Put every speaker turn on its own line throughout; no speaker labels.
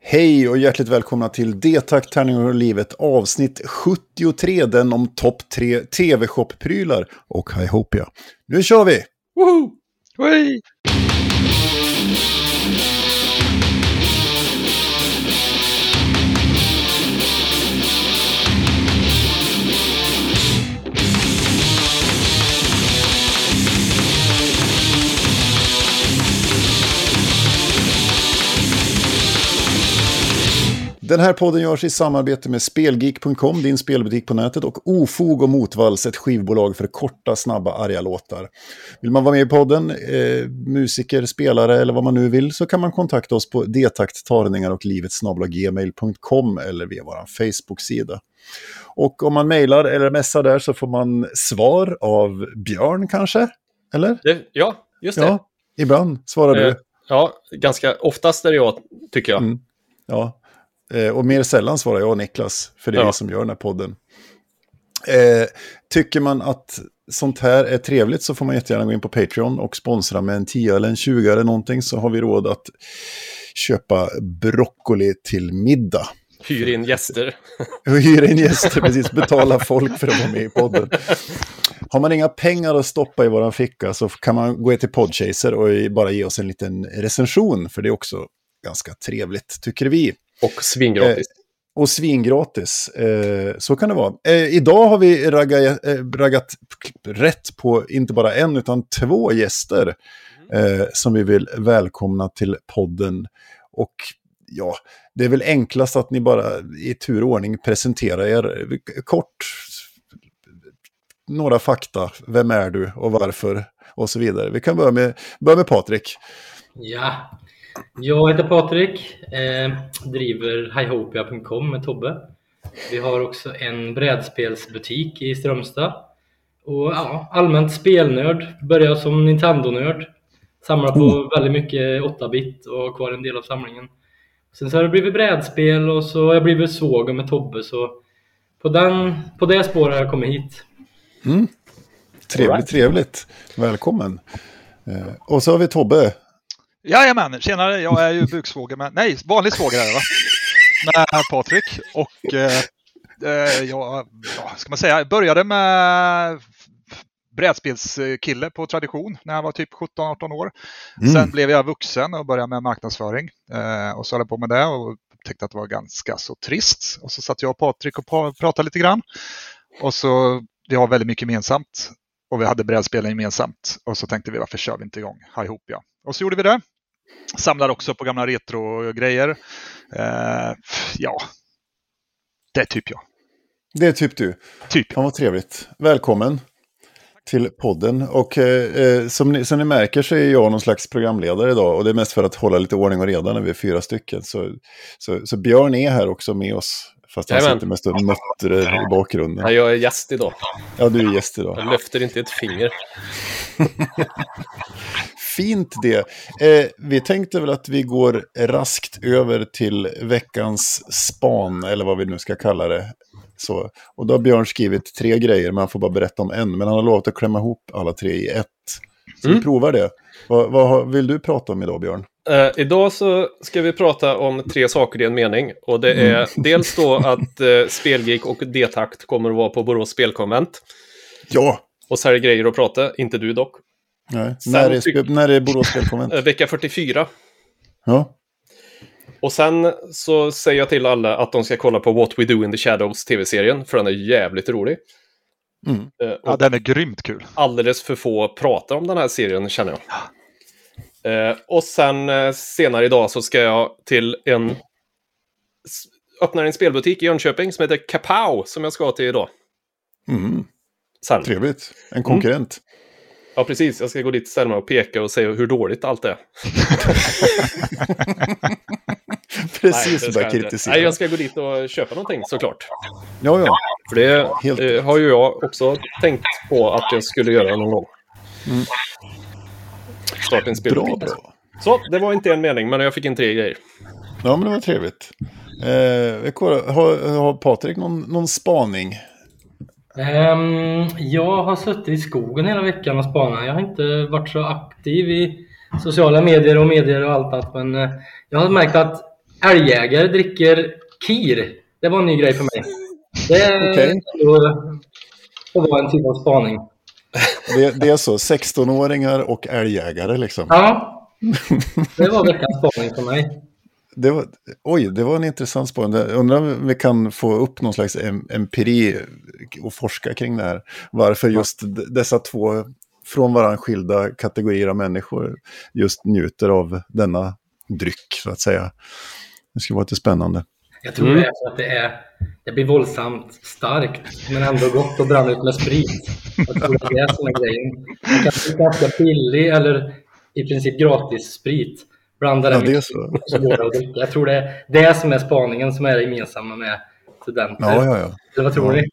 Hej och hjärtligt välkomna till D-Tack, tärningar och livet avsnitt 73, den om topp 3 tv-shop-prylar och Hihopia. Nu kör vi!
Woho! Hej!
Den här podden görs i samarbete med Spelgeek.com, din spelbutik på nätet, och Ofog och Motvalls, ett skivbolag för korta, snabba, arga låtar. Vill man vara med i podden, eh, musiker, spelare eller vad man nu vill, så kan man kontakta oss på detakt, tarningar och livet gmail.com eller via vår Facebook-sida. Och om man mejlar eller messar där så får man svar av Björn kanske? Eller?
Ja, just det.
Ja, ibland svarar du.
Eh, ja, ganska oftast är det jag, tycker jag.
Mm. Ja, Eh, och mer sällan svarar jag och Niklas, för det är
Ja.
vi som gör den här podden. Eh, tycker man att sånt här är trevligt så får man jättegärna gå in på Patreon och sponsra med en 10 eller en 20 eller någonting så har vi råd att köpa broccoli till middag.
Hyr in gäster.
Hyra in gäster, precis, betala folk för att vara med i podden. Har man inga pengar att stoppa i våran ficka så kan man gå till Podchaser och bara ge oss en liten recension, för det är också ganska trevligt, tycker vi.
Och svingratis.
Och svingratis. Eh, så kan det vara. Eh, idag har vi ragga, eh, raggat rätt på inte bara en utan två gäster eh, som vi vill välkomna till podden. Och ja, det är väl enklast att ni bara i tur och ordning presenterar er kort. Några fakta. Vem är du och varför? Och så vidare. Vi kan börja med, börja med Patrik.
Ja, jag heter Patrik, eh, driver hihopia.com med Tobbe. Vi har också en brädspelsbutik i Strömstad. Och ja, allmänt spelnörd, började som Nintendo-nörd. Samlar på väldigt mycket 8-bit och har kvar en del av samlingen. Sen så har det blivit brädspel och så har jag blivit svåger med Tobbe så på, den, på det spåret har jag kommit hit.
Trevligt,
Alright.
trevligt. Välkommen. Eh, och så har vi Tobbe.
Jajamän, tjenare, jag är ju buksvåger med, nej, vanlig svåger är det va? Med Patrik och eh, eh, jag, ja, ska man säga, började med brädspelskille på tradition när jag var typ 17-18 år.
Mm.
Sen blev jag vuxen och började med marknadsföring eh, och så höll jag på med det och tyckte att det var ganska så trist. Och så satt jag och Patrik och pratade lite grann. Och så, vi har väldigt mycket gemensamt och vi hade brädspelen gemensamt. Och så tänkte vi varför kör vi inte igång här ihop ja. Och så gjorde vi det. Samlar också på gamla retro-grejer. Eh, ja, det är typ jag.
Det är typ du.
Typ
Ja, vad trevligt. Välkommen till podden. Och eh, eh, som, ni, som ni märker så är jag någon slags programledare idag. Och det är mest för att hålla lite ordning och reda när vi är fyra stycken. Så, så, så Björn är här också med oss. Fast han
Jajamän.
sitter mest och muttrar i bakgrunden.
Ja, jag är gäst idag.
Ja, du är gäst idag.
Jag lyfter inte ett finger.
Fint det. Eh, vi tänkte väl att vi går raskt över till veckans span, eller vad vi nu ska kalla det. Så, och då har Björn skrivit tre grejer, men han får bara berätta om en. Men han har lovat att klämma ihop alla tre i ett. Så vi
Mm.
provar det. Vad, vad vill du prata om idag, Björn?
Eh, idag så ska vi prata om tre saker i en mening. Och det är dels då att uh, Spelgeek och D-takt kommer att vara på Borås spelkonvent.
Ja!
Och sälja grejer och prata. Inte du dock.
Nej.
Sen
När, är, när är Borås spelkonvent?
Eh, vecka 44.
Ja.
Och sen så säger jag till alla att de ska kolla på What We Do in the Shadows tv-serien. För den är jävligt rolig.
Mm.
Eh, och
Ja, den är grymt kul.
alldeles för få pratar om den här serien känner jag. Eh, och sen eh, senare idag så ska jag till en... Öppnar en spelbutik i Jönköping som heter Kapow som jag ska till idag.
Mm.
Sen.
Trevligt. En konkurrent.
Ja, precis. Jag ska gå dit och ställa mig och peka och säga hur dåligt allt är.
Precis,
jag inte.
kritisera.
Nej, jag ska gå dit och köpa någonting såklart.
Ja, ja.
För det
Helt
eh, har ju jag också tänkt på att jag skulle göra någon gång. Starta en
Bra, bra.
Så, det var inte en mening, men jag fick in tre grejer.
Ja, men det var trevligt. Eh, kollar, har, har Patrik någon, någon spaning?
Ehm, jag har suttit i skogen hela veckan och spanat. Jag har inte varit så aktiv i sociala medier och medier och allt annat. Men eh, jag har märkt att älgjägare dricker kir. Det var en ny grej för mig. Det är
Okej.
ändå- vara en typ av spaning.
Det, det är så, 16-åringar och älgjägare liksom.
Ja, det var veckans spaning för mig.
Det var, oj, det var en intressant spaning. Jag Undrar om vi kan få upp någon slags em- empiri och forska kring det här. Varför just dessa två från varandra skilda kategorier av människor just njuter av denna dryck, så att säga. Det skulle vara lite spännande.
Jag tror
Mm.
det är så att det, är, det blir våldsamt starkt, men ändå gott att bränna ut med sprit. Jag tror det är är grejen. Man kan få ganska billig eller i princip gratis sprit. Blanda
Ja,
den
det så.
och så går det att dricka. Jag tror det är det som är spaningen som är det gemensamma med studenter.
Ja, ja, ja.
Eller vad tror
Ja.
ni?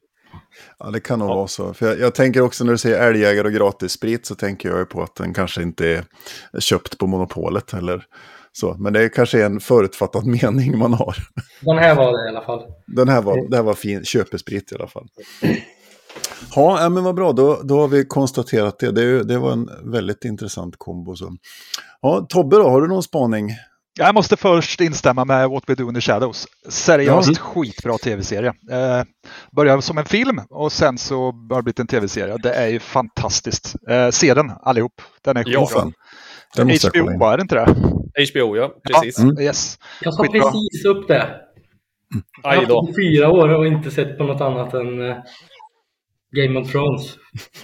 Ja, det kan nog vara så. För jag, jag tänker också när du säger älgjägare och gratissprit så tänker jag ju på att den kanske inte är köpt på monopolet eller så. Men det kanske är en förutfattad mening man har.
Den här var det i alla fall.
Den här var, det här var fin köpesprit i alla fall. Ja, ja, men vad bra. Då, då har vi konstaterat det. Det, det var en väldigt intressant kombo. Så. Ja, Tobbe då, har du någon spaning?
Jag måste först instämma med What We Do in the Shadows. Seriöst skitbra tv-serie. Eh, började som en film och sen så har det blivit en tv-serie. Det är ju fantastiskt. Eh, se den allihop. Den är
Ja,
skitbra.
fan. Den måste jag kolla in.
HBO, är det inte det?
HBO, ja. Precis.
Mm.
Yes.
Jag sa
Skitbra.
precis upp det. Jag
Aj
har haft det fyra år och inte sett på något annat än eh, Game of Thrones.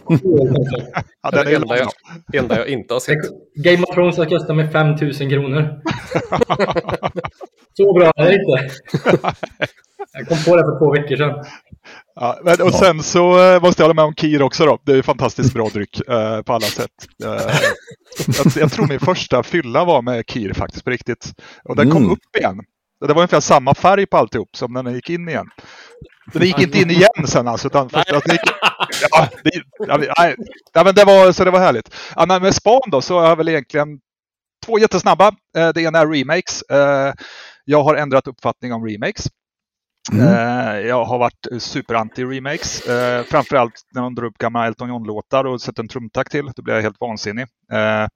Ja,
Det enda jag, enda jag inte har sett.
Game of Thrones har kostat mig 5000 kronor. Så bra är det inte. Jag kom på det för två veckor sedan.
Ja, och sen så eh, måste jag hålla med om Kir också då. Det är fantastiskt bra dryck eh, på alla sätt. Eh, jag, jag tror min första fylla var med Kir faktiskt på riktigt. Och den kom
Mm.
upp igen. Det var ungefär samma färg på alltihop som när den gick in igen. Den gick inte in igen sen alltså. Utan först, den gick, ja, det, nej, ja, men det var, så det var härligt. Ja, men med span då så har jag väl egentligen två jättesnabba. Eh, det ena är remakes. Eh, jag har ändrat uppfattning om remakes.
Mm.
Eh, jag har varit super-anti-remakes. Eh, framförallt när de drar upp gamla Elton John-låtar och sätter en trumtakt till. Då blir jag helt vansinnig. Eh,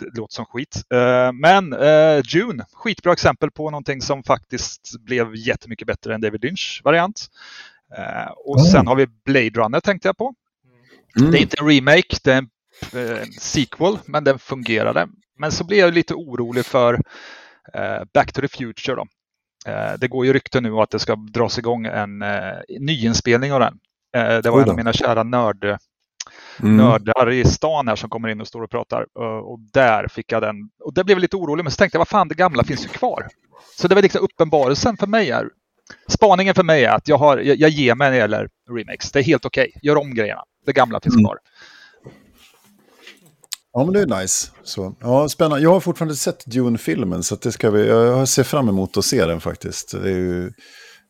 det låter som skit. Men June, skitbra exempel på någonting som faktiskt blev jättemycket bättre än David Lynch variant. Och sen har vi Blade Runner tänkte jag på.
Mm.
Det är inte en remake, det är en, sequel, men den fungerade. Men så blev jag lite orolig för Back to the Future. Då. Eh, det går ju rykten nu att det ska dras igång en eh, nyinspelning av den. Eh, det var en av mina kära nörd,
Mm.
nördar i stan här som kommer in och står och pratar. Eh, och där fick jag den. Och det blev lite orolig, men så tänkte jag vad fan, det gamla finns ju kvar. Så det var liksom uppenbarelsen för mig. Är, spaningen för mig är att jag, har, jag, jag ger mig när det gäller remakes. Det är helt okej. Gör om grejerna. Det gamla finns
Mm. Ja, men det är nice. Så, ja, spännande. Jag har fortfarande sett Dune-filmen, så att det ska vi, jag ser fram emot att se den faktiskt. Det är ju,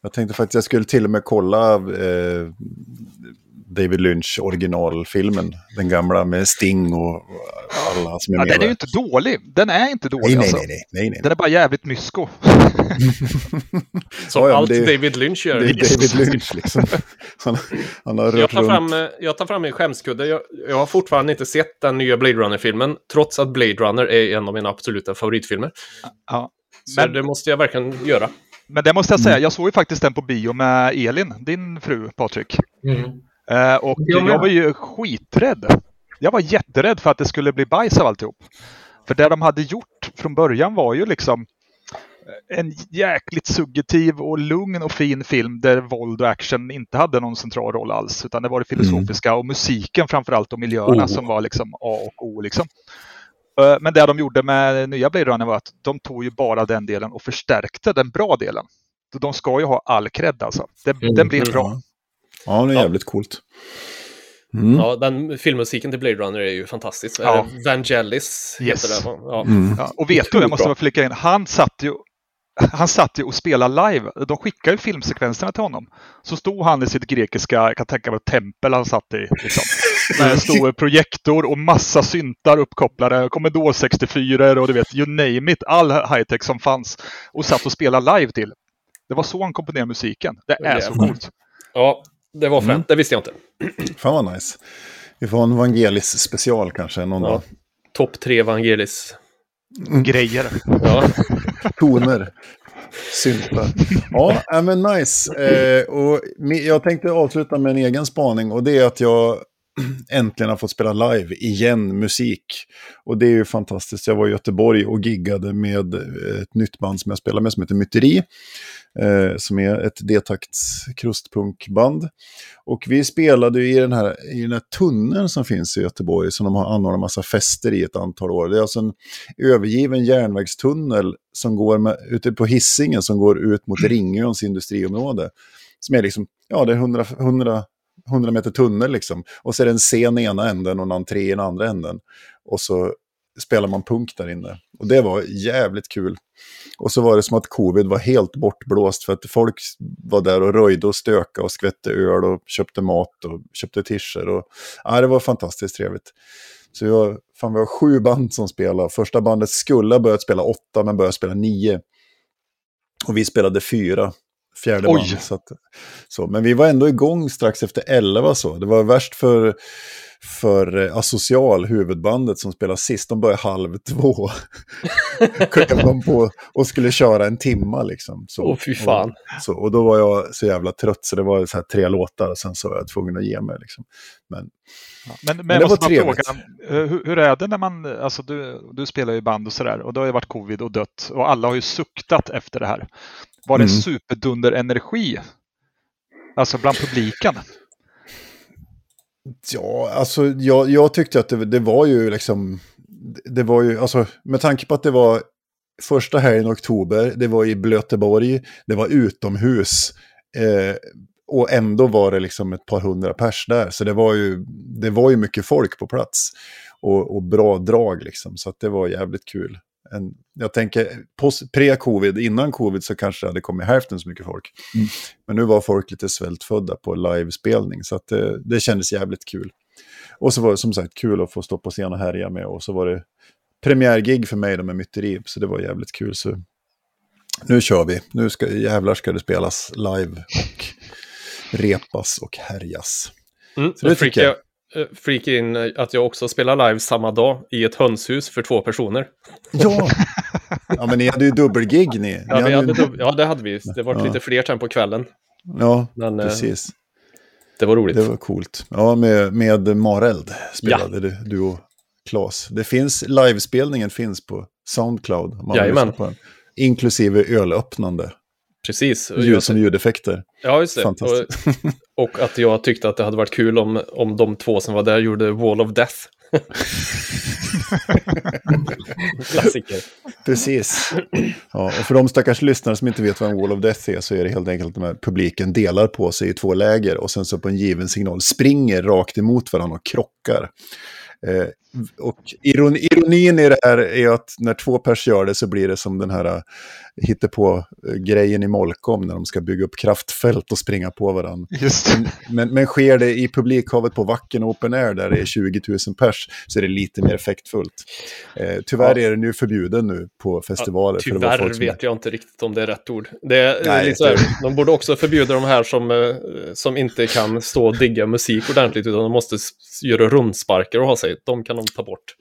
jag tänkte faktiskt jag skulle till och med kolla eh, David Lynch originalfilmen, den gamla med Sting och alla som är
Ja,
med.
den är ju inte dålig. Den är inte dålig.
nej, nej,
alltså.
nej, nej, nej, nej.
Den är bara jävligt mysko.
Som
Ja,
allt
det
David Lynch gör.
Det är David Lynch liksom. Han, han har
Jag
rört
tar,
runt.
fram, eh, jag tar fram min skämskudde. Jag, jag har fortfarande inte sett den nya Blade Runner-filmen, trots att Blade Runner är en av mina absoluta favoritfilmer.
Ja.
Så
Men-
det måste jag verkligen göra.
Men det måste jag säga, jag såg ju faktiskt den på bio med Elin, din fru Patrik.
Mm.
Eh, och
Jag
jag var ju skiträdd. Jag var jätterädd för att det skulle bli bajs av alltihop. För det de hade gjort från början var ju liksom en jäkligt subjektiv och lugn och fin film där våld och action inte hade någon central roll alls. Utan det var det filosofiska och musiken framförallt och miljöerna
Oh.
som var liksom A och O. Liksom. Eh, Men det de gjorde med nya Blade Runner var att de tog ju bara den delen och förstärkte den bra delen. De ska ju ha all cred alltså. Det,
Mm.
Den blev bra.
Ja, det är
Ja.
jävligt coolt. Mm.
Ja, den filmmusiken till Blade Runner är ju fantastisk.
Ja.
Vangelis
Yes.
heter den. Ja.
Mm.
Ja, och vet du, jag måste bara flika in, han satt ju han satt ju och spelade live. De skickade ju filmsekvenserna till honom. Så stod han i sitt grekiska, jag kan tänka mig tempel han satt i. Liksom. Med stor projektor och massa syntar uppkopplade. Commodore 64 och du vet, you name it. All high-tech som fanns. Och satt och spelade live till. Det var så han komponerade musiken. Det är så
Jävlar.
coolt.
ja, det var fränt.
Mm.
Det visste jag inte.
Fan vad nice. Vi får en Vangelis special kanske någon
Ja.
dag.
Topp tre Vangelis.
Grejer.
Ja.
toner. Sylta. Ja, äh, men nice. Eh, och jag tänkte avsluta med en egen spaning och det är att jag äntligen har fått spela live igen musik. Och det är ju fantastiskt. Jag var i Göteborg och giggade med ett nytt band som jag spelar med som heter Myteri. Eh, som är ett D-takts krustpunkband. Och vi spelade i den, här, i den här tunneln som finns i Göteborg som de har anordnat massa fester i ett antal år. Det är alltså en övergiven järnvägstunnel som går med, ute på hissingen som går ut mot Ringöns industriområde. Som är liksom, ja det är 100, 100 100 meter tunnel liksom. Och så är det en scen i ena änden och en entré i den andra änden. Och så spelar man punk där inne. Och det var jävligt kul. Och så var det som att covid var helt bortblåst för att folk var där och röjde och stökade och skvätte öl och köpte mat och köpte tischer. Och, ja, det var fantastiskt trevligt. Så var, fan, vi var sju band som spelade. Första bandet skulle ha börjat spela åtta men började spela nio. Och vi spelade fyra fjärde Oj. band. Så, att, så Men vi var ändå igång strax efter elva så. Det var värst för, för eh, Asocial, huvudbandet som spelar sist. De började halv två. Klev de på och skulle köra en timma liksom. Så,
Åh, fy fan.
Och, så, och då var jag så jävla trött så det var så här tre låtar och sen så var jag tvungen att ge mig. Liksom. Men,
Ja, men, men, men jag måste bara fråga, hur, hur, är det när man, alltså du, du spelar ju band och sådär och det har ju varit covid och dött och alla har ju suktat efter det här. Var det mm. superdunder-energi? Alltså bland publiken?
Ja, alltså jag, jag tyckte att det, det, var ju liksom... Det var ju, alltså med tanke på att det var första helgen i oktober, det var i Blöteborg, det var utomhus. Eh, och ändå var det liksom ett par hundra pers där. Så det var ju, det var ju mycket folk på plats. Och, och bra drag liksom, så att det var jävligt kul en, jag tänker pre-covid, innan covid så kanske det hade kommit hälften så mycket folk. Mm. Men nu var folk lite svältfödda på livespelning så att det, det kändes jävligt kul. Och så var det som sagt kul att få stå på scen och härja med och så var det premiärgig för mig då med myteri så det var jävligt kul. Så nu kör vi, nu ska, jävlar ska det spelas live och repas och härjas.
Mm, så det tycker jag. Eh, freaka in eh, att jag också spelar live samma dag i ett hönshus för två personer.
Ja, ja men ni hade ju dubbelgig ni.
Ja,
ni
hade ju... ja, det hade vi. Det var ja. lite fler sen på kvällen.
Ja, men, eh, precis.
Det var roligt.
Det var coolt. Ja, med, med Mareld spelade ja. du, du och Klas. Det finns, livespelningen finns på Soundcloud.
Man Jajamän. På den,
inklusive ölöppnande.
Precis.
Ljud som ljudeffekter.
Ja, just det. Och, och, att jag tyckte att det hade varit kul om, om de två som var där gjorde Wall of Death. Klassiker.
Precis. Ja, och för de stackars lyssnare som inte vet vad en Wall of Death är så är det helt enkelt att publiken delar på sig i två läger och sen så på en given signal springer rakt emot varandra och krockar. Eh, och iron, ironin i det här är att när två pers gör det så blir det som den här uh, på grejen i Molkom när de ska bygga upp kraftfält och springa på varandra. Men, men, sker det i publikhavet på Vacken Open Air där det är 20 000 pers så är det lite mer effektfullt. Eh, tyvärr ja. är den ju förbjuden nu på festivaler.
Ja, tyvärr vet jag inte riktigt om det är rätt ord. Det är Nej, lite det... De borde också förbjuda de här som, eh, som inte kan stå och digga musik ordentligt utan de måste göra rundsparkar och ha sig. De kan de ta bort.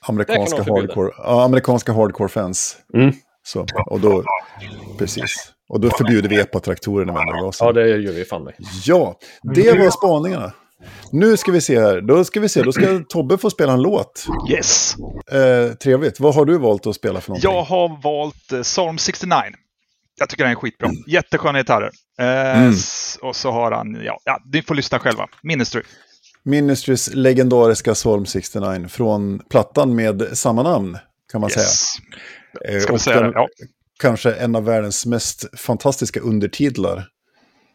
Amerikanska hardcore, ja, amerikanska hardcore-fans.
Mm.
Så, och då, precis. Och då förbjuder vi epatraktorerna med.
Ja, det gör vi fan med.
Ja, det var spaningarna. Nu ska vi se här. Då ska vi se, då ska Tobbe få spela en låt.
Yes.
Eh, trevligt. Vad har du valt att spela för någonting?
Jag har valt eh, Psalm 69. Jag tycker den är skitbra. Mm. Jättesköna gitarrer. Eh, mm. Och så har han, ja, ja, ni får lyssna själva. Ministry.
Ministrys legendariska Psalm 69 från plattan med samma namn, kan man yes.
säga. Ska man säga den, ja.
Kanske en av världens mest fantastiska undertitlar.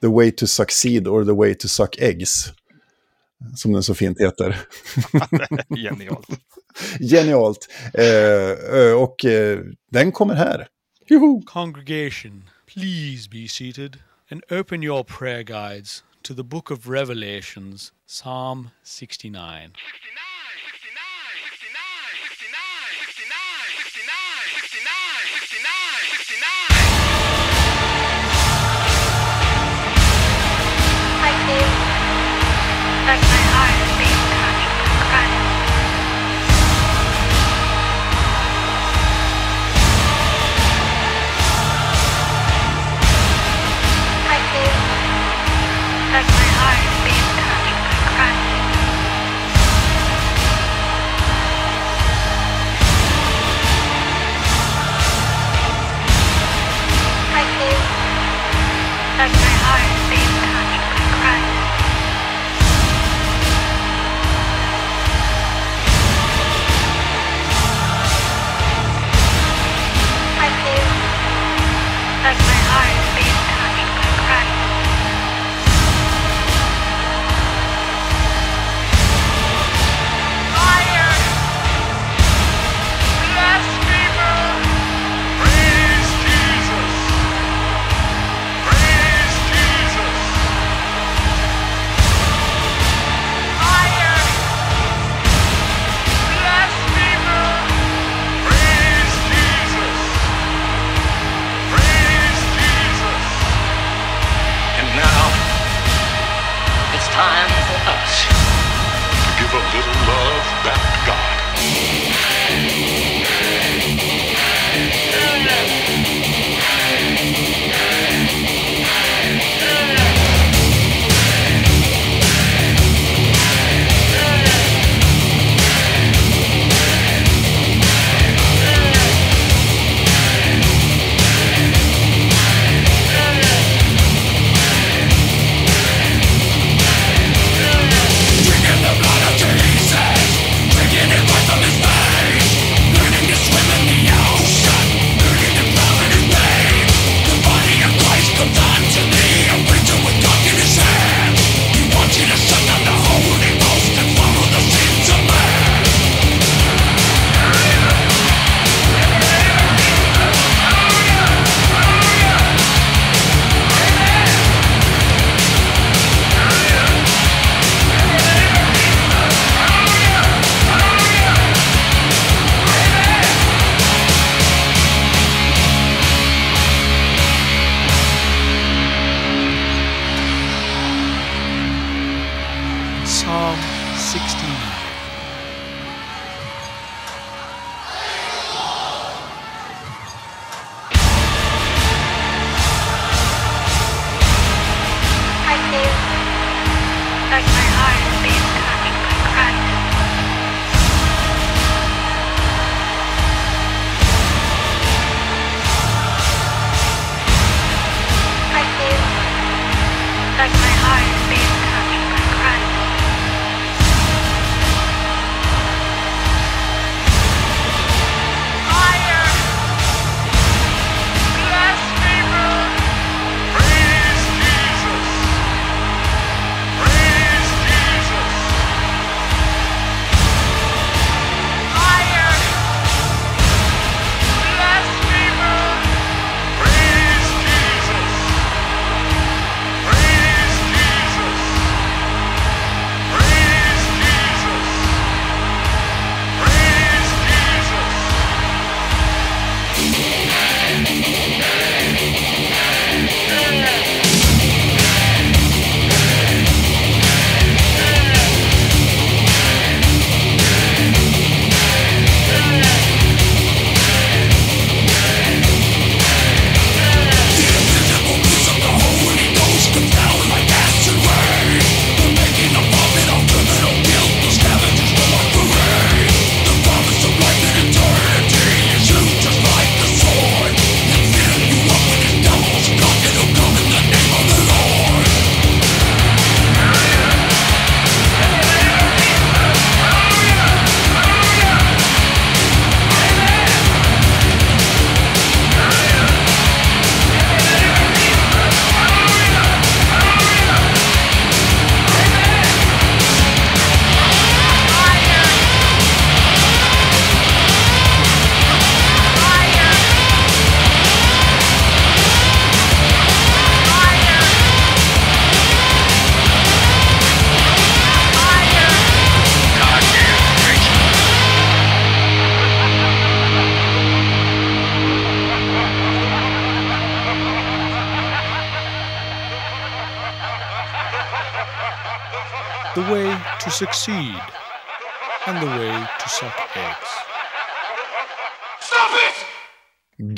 The way to succeed or the way to suck eggs. Som den så fint heter.
Genialt.
Genialt. Eh, och eh, den kommer här.
Juhu. Congregation, please be seated and open your prayer guides to the book of Revelations, Psalm 69. Thank you.
Bad God.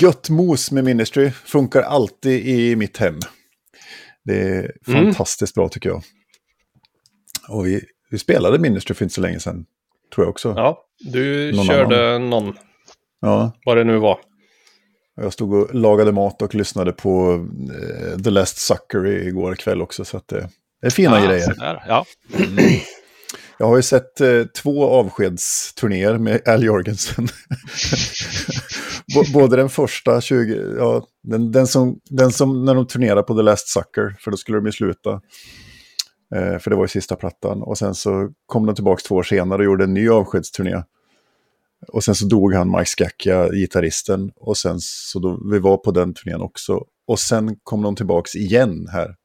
Gött mos med Ministry funkar alltid i mitt hem. Det är
Mm.
fantastiskt bra tycker jag. Och vi, vi spelade Ministry för inte så länge sedan. Tror jag också.
Ja, du
Någon
körde någon,
Ja,
vad det nu var.
jag stod och lagade mat och lyssnade på eh, The Last Sucker igår kväll också. Så att, eh, det är fina
Ah,
grejer.
där. Ja.
Jag har ju sett eh, två avskedsturnéer med Al Jorgensen. B- Både den första, 20, ja, den, den, som, den som när de turnerade på The Last Sucker, för då skulle de ju sluta. Eh, för det var ju sista plattan. Och sen så kom de tillbaka två år senare och gjorde en ny avskedsturné. Och sen så dog han, Mike Scacchia, gitarristen. Och sen så då, vi var på den turnén också. Och sen kom de tillbaka igen här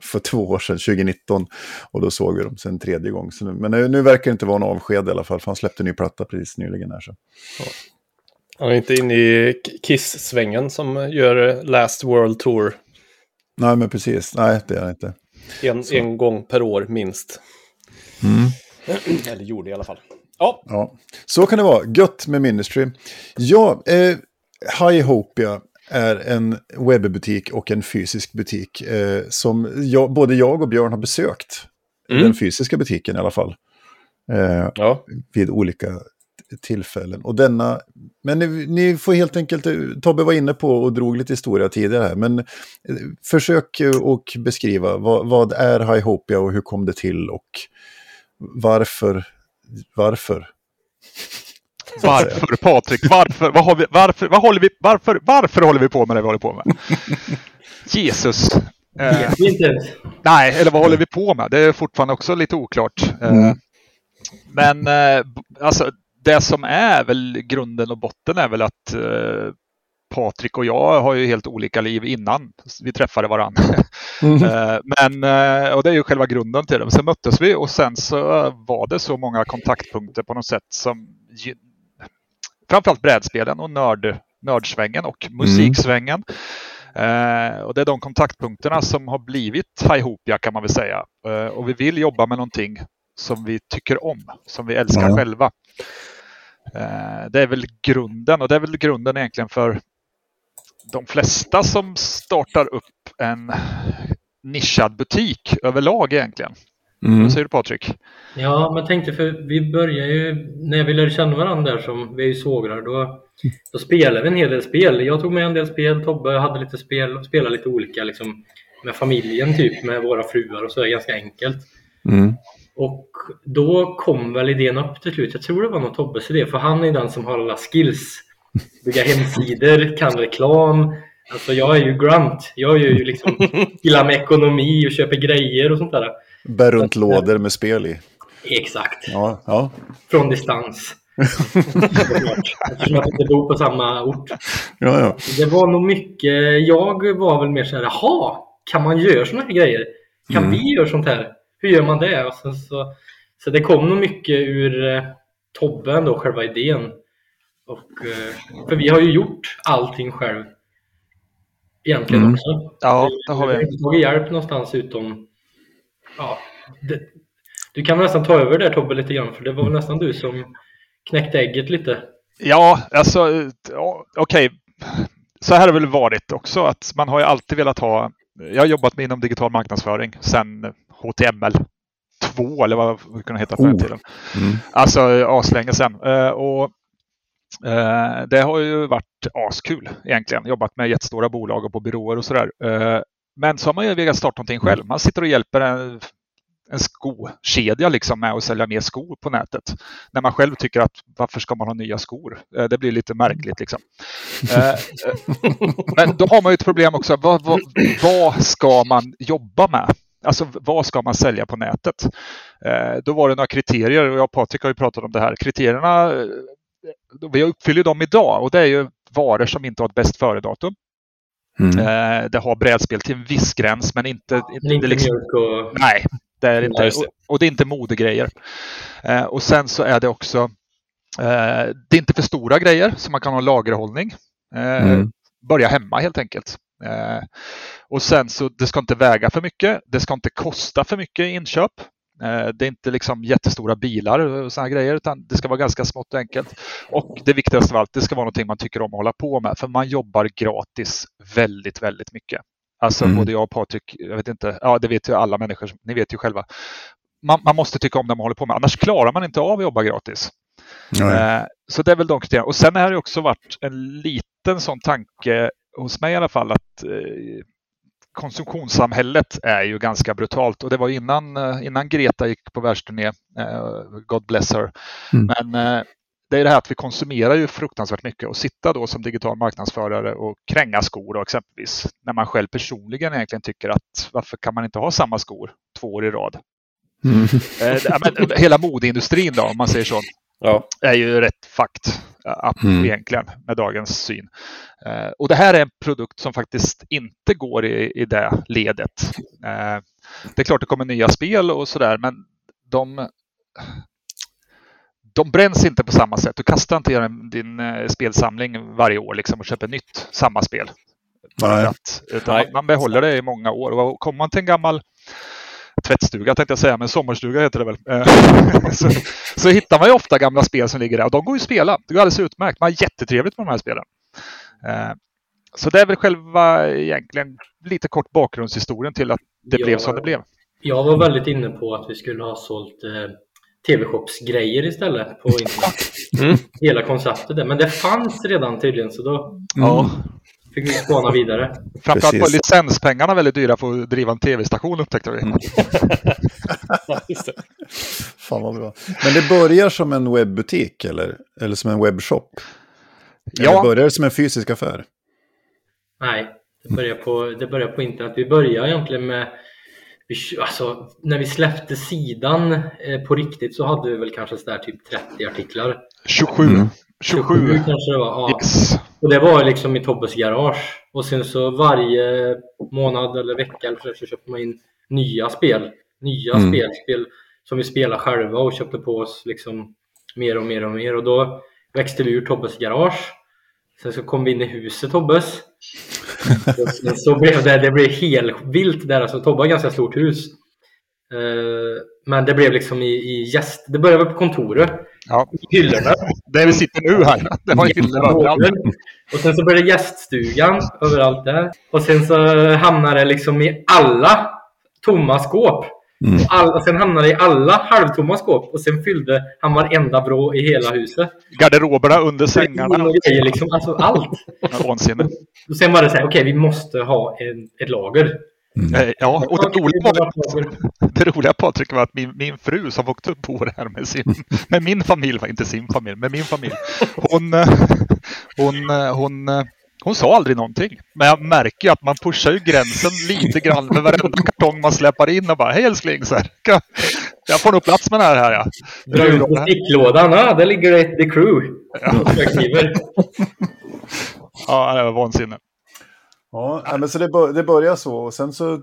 för två år sedan, 2019. Och då såg vi dem sen tredje gång. Så nu, men nu, nu verkar det inte vara en avsked i alla fall, för han släppte en ny platta precis nyligen. Här, så.
Han är inte inne i Kiss-svängen som gör Last World Tour
Nej, men precis. Nej, det är han inte.
en,
Så.
en gång per år minst.
Mm.
Eller gjorde i alla fall. Ja,
Ja, så kan det vara. Gött med Ministry. Ja, eh, Highhopia är en webbutik och en fysisk butik eh, som jag, både jag och Björn har besökt.
Mm.
Den fysiska butiken i alla fall. Eh,
ja.
vid olika tillfällen. Och denna, men ni, ni får helt enkelt, eh, Tobbe var inne på och drog lite historia tidigare här, men eh, försök eh, och beskriva vad, vad är Highhopia och hur kom det till och varför, varför?
Varför Patrik? Varför? Vad, har vi, varför, vad håller vi, varför, varför håller vi på med det vi håller på med? Jesus. Eh, nej, eller vad håller vi på med? Det är fortfarande också lite oklart. Eh,
Mm.
Men eh, alltså, det som är väl grunden och botten är väl att eh, Patrik och jag har ju helt olika liv innan vi träffade varandra. Eh, Men, eh, och det är ju själva grunden till det. Sen möttes vi och sen så var det så många kontaktpunkter på något sätt som framförallt brädspelen och nörd, nördsvängen och musiksvängen. Eh, och det är de kontaktpunkterna som har blivit Highhopia kan man väl säga. Och vi vill jobba med någonting som vi tycker om, som vi älskar
Ja.
själva. Eh, det är väl grunden och det är väl grunden egentligen för de flesta som startar upp en nischad butik överlag egentligen.
Mm.
Vad säger du Patrik?
Ja, men tänkte för vi började ju, när vi lärde känna varandra där som, vi är ju svågrar, då, då spelade vi en hel del spel. Jag tog med en del spel, Tobbe hade lite spel, spelade lite olika liksom med familjen typ, med våra fruar och så, är ganska enkelt.
Mm.
Och då kom väl idén upp till slut. Jag tror det var nog Tobbes idé, för han är den som har alla skills. Bygga hemsidor, kan reklam. Alltså jag är ju grunt. Jag är ju liksom gillar med ekonomi och köper grejer och sånt där.
Bär runt lådor med spel i.
Exakt.
Ja, ja.
Från distans. Eftersom att vi inte bor på samma ort.
ja, ja.
Det var nog mycket, jag var väl mer såhär, jaha, kan man göra såna här grejer? Kan
Mm.
vi göra sånt här? Hur gör man det? Och sen så, så det kom nog mycket ur eh, Tobbe ändå, själva idén. Och, eh, för vi har ju gjort allting själv. Egentligen
Mm.
också.
Ja, det har
Vi har
vi.
inte tagit hjälp någonstans utom... Ja, det, du kan väl nästan ta över där Tobbe lite grann, för det var väl nästan du som knäckte ägget lite.
Ja, alltså ja, okej. Så här har det väl varit också att man har ju alltid velat ha. Jag har jobbat med inom digital marknadsföring sedan HTML 2 eller vad det kunde heta den
Oh.
tiden.
Mm.
Alltså aslänge sedan. Eh, Och eh, det har ju varit askul egentligen. Jobbat med jättestora bolag och på byråer och sådär. Eh, Men så har man ju velat starta någonting själv. Man sitter och hjälper en, en skokedja liksom med att sälja mer skor på nätet. När man själv tycker att varför ska man ha nya skor? Det blir lite märkligt liksom. Men då har man ju ett problem också. Vad, vad, vad ska man jobba med? Alltså vad ska man sälja på nätet? Eh, Då var det några kriterier och jag och Patrik har ju pratat om det här. Kriterierna, eh, vi uppfyller dem idag och det är ju varor som inte har ett bäst före-datum.
Mm.
Eh, Det har brädspel till en viss gräns men inte...
Men inte
liksom,
mjölk och...
Nej, det är inte.
Ja.
Och, och det är inte modegrejer. Eh, och sen så är det också, eh, det är inte för stora grejer så man kan ha lagerhållning. Eh,
Mm.
Börja hemma helt enkelt. Eh, och sen så, det ska inte väga för mycket. Det ska inte kosta för mycket inköp. Eh, det är inte liksom jättestora bilar och sådana grejer utan det ska vara ganska smått och enkelt. Och det viktigaste av allt, det ska vara någonting man tycker om att hålla på med. För man jobbar gratis väldigt, väldigt mycket. Alltså
Mm.
både jag och Patrik, jag vet inte, ja det vet ju alla människor, ni vet ju själva. Man, man måste tycka om det man håller på med, annars klarar man inte av att jobba gratis.
Nej.
Eh, Så det är väl de kriterierna. Och sen har det också varit en liten sån tanke hos mig i alla fall att eh, konsumtionssamhället är ju ganska brutalt och det var innan, eh, innan Greta gick på världsturné, eh, God bless her.
Mm.
Men det är det här att vi konsumerar ju fruktansvärt mycket och sitta då som digital marknadsförare och kränga skor då exempelvis. När man själv personligen egentligen tycker att varför kan man inte ha samma skor två år i rad?
Mm.
Hela modeindustrin då, om man säger så
Ja.
är ju rätt fakt up
Mm.
egentligen med dagens syn. Eh, och det här är en produkt som faktiskt inte går i, i det ledet. Eh, det är klart det kommer nya spel och sådär men de, de bränns inte på samma sätt. Du kastar inte din, din eh, spelsamling varje år liksom och köper nytt, samma spel.
Nej.
att, utan
Nej.
man, man behåller det i många år. Och kommer man till en gammal tvättstuga tänkte jag säga, men sommarstuga heter det väl. Eh, så, så hittar man ju ofta gamla spel som ligger där och de går ju att spela. Det går alldeles utmärkt. Man har jättetrevligt med de här spelen. Eh, Så det är väl själva egentligen lite kort bakgrundshistorien till att det
Ja.
blev som det blev.
Jag var väldigt inne på att vi skulle ha sålt eh, TV-shopsgrejer istället på internet.
Mm.
Hela konceptet där. Men det fanns redan tydligen så då
Ja.
Fick vi spana vidare.
Framförallt var licenspengarna väldigt dyra för att driva en tv-station upptäckte vi.
Det.
Fan vad bra. Men det börjar som en webbutik eller, eller som en webbshop? Eller
Ja,
börjar det som en fysisk affär?
Nej, det börjar på, det börjar på internet. Vi började egentligen med alltså, när vi släppte sidan eh, på riktigt så hade vi väl kanske sådär typ 30 artiklar.
27.
Mm.
27.
kanske det var. Ja.
Yes.
Och det var liksom i Tobbes garage. Och sen så varje månad eller vecka eller så, köpte man in nya spel. Nya
Mm.
spel, spel som vi spelar själva och köpte på oss liksom mer och mer och mer. Och då växte vi ur Tobbes garage. Sen så kom vi in i huset Tobbes. sen så blev det, det blev helt vilt där. Alltså Tobbe har ganska stort hus. Eh, Men det blev liksom i, i gäst... Det började på kontoret.
Ja.
Hyllorna.
Där vi sitter nu här. Det var hyllor överallt.
Och sen så började gäststugan överallt där. Och sen så hamnade det liksom i alla tomma skåp.
Mm.
Och, all, och sen hamnade det i alla halvtomma skåp. Och sen fyllde han varenda vrå i hela huset.
Garderoberna under sängarna.
Och grejer, liksom, alltså allt.
Vansinne.
Och sen var det så här, okej vi måste ha en, ett lager.
Eh, Ja, och det roliga, var, det roliga Patrik var att min, min fru som åkte upp på det här med, sin, med min familj, var inte sin familj, med min familj. Hon, eh, hon, eh, hon, hon sa aldrig någonting. Men jag märker ju att man pushar ju gränsen lite grann med varenda kartong man släpar in och bara hej älskling, så här, "Kan- jag får nog plats med det här. här ja.
Dra ut sticklådan. Ah, där ligger det The Crew. Perspektiver.
Ja, det var vansinne.
Ja, men så det, bör, det börjar så och sen så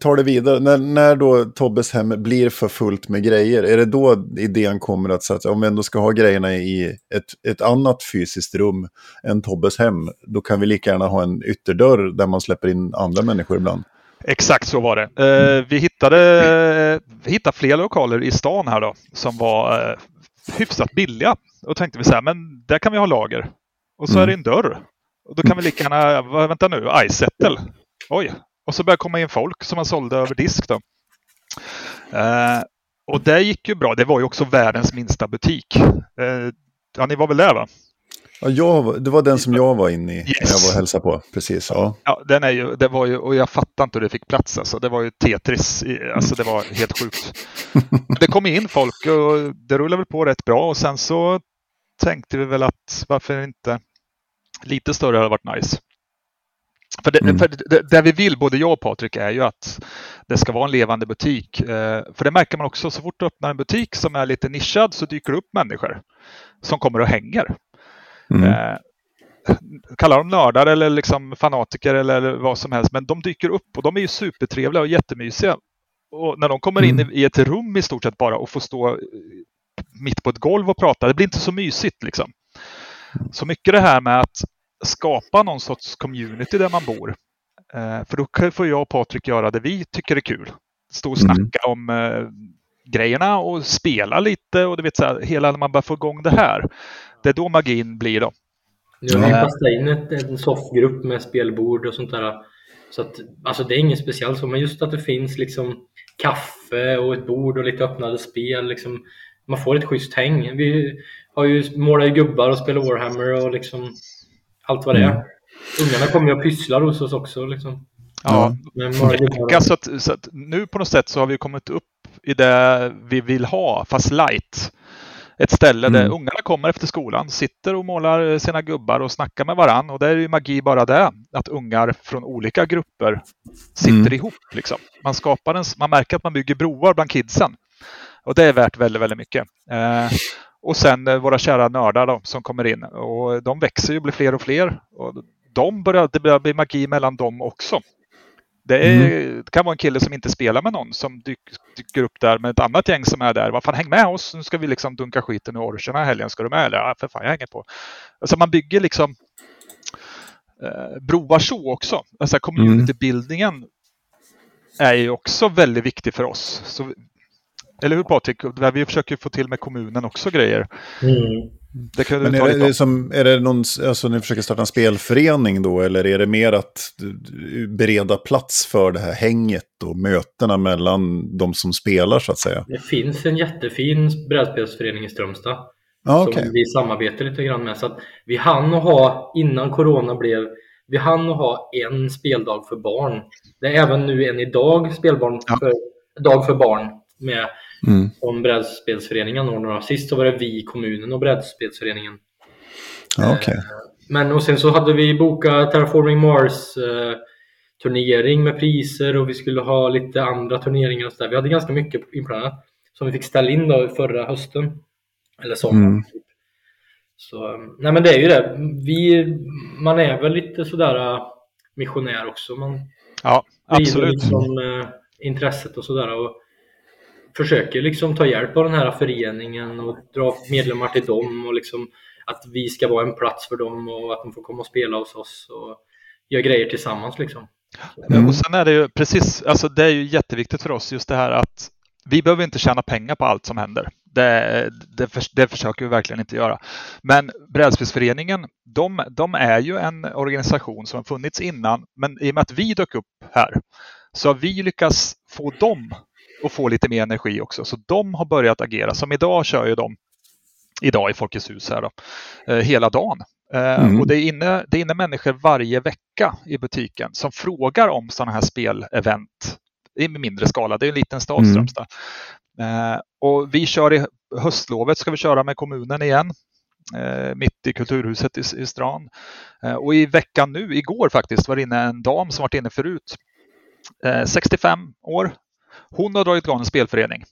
tar det vidare. När, när då Tobbes hem blir för fullt med grejer, är det då idén kommer att så att om vi ändå ska ha grejerna i ett, ett annat fysiskt rum än Tobbes hem, då kan vi lika gärna ha en ytterdörr där man släpper in andra människor ibland.
Exakt så var det. Eh, vi, hittade, vi hittade fler lokaler i stan här då som var eh, hyfsat billiga. Och tänkte vi så här, men där kan vi ha lager. Och så är det en dörr. Och då kan vi lika gärna, vänta nu, iSettle. Oj. Och så började komma in folk som man sålde över disk då. Eh, och det gick ju bra. Det var ju också världens minsta butik. Eh, ja, ni var väl där va?
Ja, jag, det var den som jag var inne i när jag
Yes.
var och hälsade på. Precis, ja.
Ja, den är ju, det var ju, och jag fattar inte hur det fick plats. Alltså. Det var ju Tetris. Alltså det var helt sjukt. Det kom in folk och det rullade väl på rätt bra och sen så tänkte vi väl att varför inte lite större hade varit nice. För, det,
Mm.
för det, det vi vill, både jag och Patrik, är ju att det ska vara en levande butik. Eh, För det märker man också, så fort du öppnar en butik som är lite nischad så dyker det upp människor som kommer och hänger.
Mm.
Eh, kalla dem nördar eller liksom fanatiker eller vad som helst, men de dyker upp och de är ju supertrevliga och jättemysiga. Och när de kommer in
Mm.
i, i ett rum i stort sett bara och får stå mitt på ett golv och prata, det blir inte så mysigt liksom. Så mycket det här med att skapa någon sorts community där man bor. Eh, för då får jag och Patrik göra det vi tycker är kul. Stå och
Mm.
snacka om eh, grejerna och spela lite och du vet så här, hela när man börjar få igång det här. Det är då magin blir då.
Nu har vi
Ja.
kastat in ett, en soffgrupp med spelbord och sånt där. Så att, alltså det är inget speciellt så, men just att det finns liksom kaffe och ett bord och lite öppnade spel. Liksom, man får ett schysst häng. Vi har ju målat ju gubbar och spelar Warhammer och liksom allt vad det är.
Mm.
Ungarna kommer ju och pysslar hos oss också. Liksom.
Ja. Ja, så, att, så att nu på något sätt så har vi kommit upp i det vi vill ha, fast light. Ett ställe där
Mm.
ungarna kommer efter skolan, sitter och målar sina gubbar och snackar med varann. Och det är ju magi bara det, att ungar från olika grupper sitter
Mm.
ihop. Liksom. Man, skapar en, man märker att man bygger broar bland kidsen. Och det är värt väldigt, väldigt mycket. Eh, och sen eh, våra kära nördar då, som kommer in. Och de växer ju blir fler och fler. Och de börjar, det börjar bli magi mellan dem också. Det, är, det kan vara en kille som inte spelar med någon som dyk, dyker upp där med ett annat gäng som är där. Vad fan, häng med oss. Nu ska vi liksom dunka skiten ur orcherna i helgen. Ska du med? Eller ja, för fan, jag hänger på. Alltså man bygger liksom eh, broar så också. Alltså communitybildningen är ju också väldigt viktig för oss. Så, eller hur Patrik? Där Vi försöker få till med kommunen också grejer.
Mm.
Det kan du
Men
ta
är det, det som, är det någon, alltså ni försöker starta en spelförening då, eller är det mer att eh, bereda plats för det här hänget och mötena mellan de som spelar så att säga?
Det finns en jättefin brädspelsförening i Strömstad.
Ja,
som
okej.
vi samarbetar lite grann med. Så att vi hann att ha, innan corona blev, vi hann att ha en speldag för barn. Det är även nu en idag spelbarn
Ja.
för, dag för barn med
Mm.
som brädspelsföreningen ordnar. Sist så var det vi, kommunen och brädspelsföreningen.
Ja, okej.
Men och sen så hade vi bokat Terraforming Mars eh, turnering med priser och vi skulle ha lite andra turneringar och så där. Vi hade ganska mycket inplanerat som vi fick ställa in då förra hösten. Eller sommaren.
Mm.
Typ. Så, nej men det är ju det. Vi, man är väl lite sådär missionär också. Man
Ja, absolut.
liksom eh, intresset och sådär. Och försöker liksom ta hjälp av den här föreningen och dra medlemmar till dem och liksom att vi ska vara en plats för dem och att de får komma och spela hos oss och göra grejer tillsammans liksom.
Mm.
Och sen är det ju precis, alltså det är ju jätteviktigt för oss just det här att vi behöver inte tjäna pengar på allt som händer. Det, det, för, det försöker vi verkligen inte göra. Men Brädspelsföreningen, de, de är ju en organisation som har funnits innan, men i och med att vi dök upp här så har vi lyckats få dem att få lite mer energi också. Så de har börjat agera. Som idag kör ju de, idag i Folkets hus här då, eh, hela dagen. Eh,
Mm.
Och det är, inne, det är inne människor varje vecka i butiken som frågar om sådana här spelevent i mindre skala. Det är en liten stad,
Mm.
Strömstad. Eh, och vi kör i höstlovet ska vi köra med kommunen igen. Eh, mitt i Kulturhuset i, i stan. Eh, och i veckan nu, igår faktiskt, var det inne en dam som varit inne förut. Eh, 65 år. Hon har dragit igång en spelförening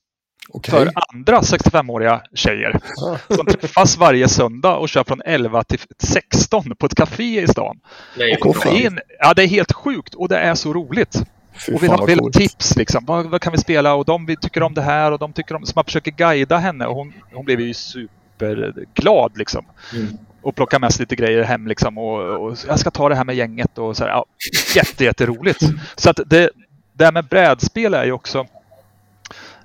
Okej.
för andra 65-åriga tjejer som träffas varje söndag och kör från 11 till 16 på ett café i stan.
Det är ju
Och kommer
fan.
in, ja, det är helt sjukt och det är så roligt.
Fy
Och vi har vill ha tips liksom. Vad, vad kan vi spela? Och de vi tycker om det här och de tycker om... Så man försöker guida henne och hon, hon blev ju superglad liksom.
Mm.
Och plocka med sig lite grejer hem liksom. Och, och jag ska ta det här med gänget och så här. Ja, jätte, jätteroligt. Så att det, det här med brädspel är ju också...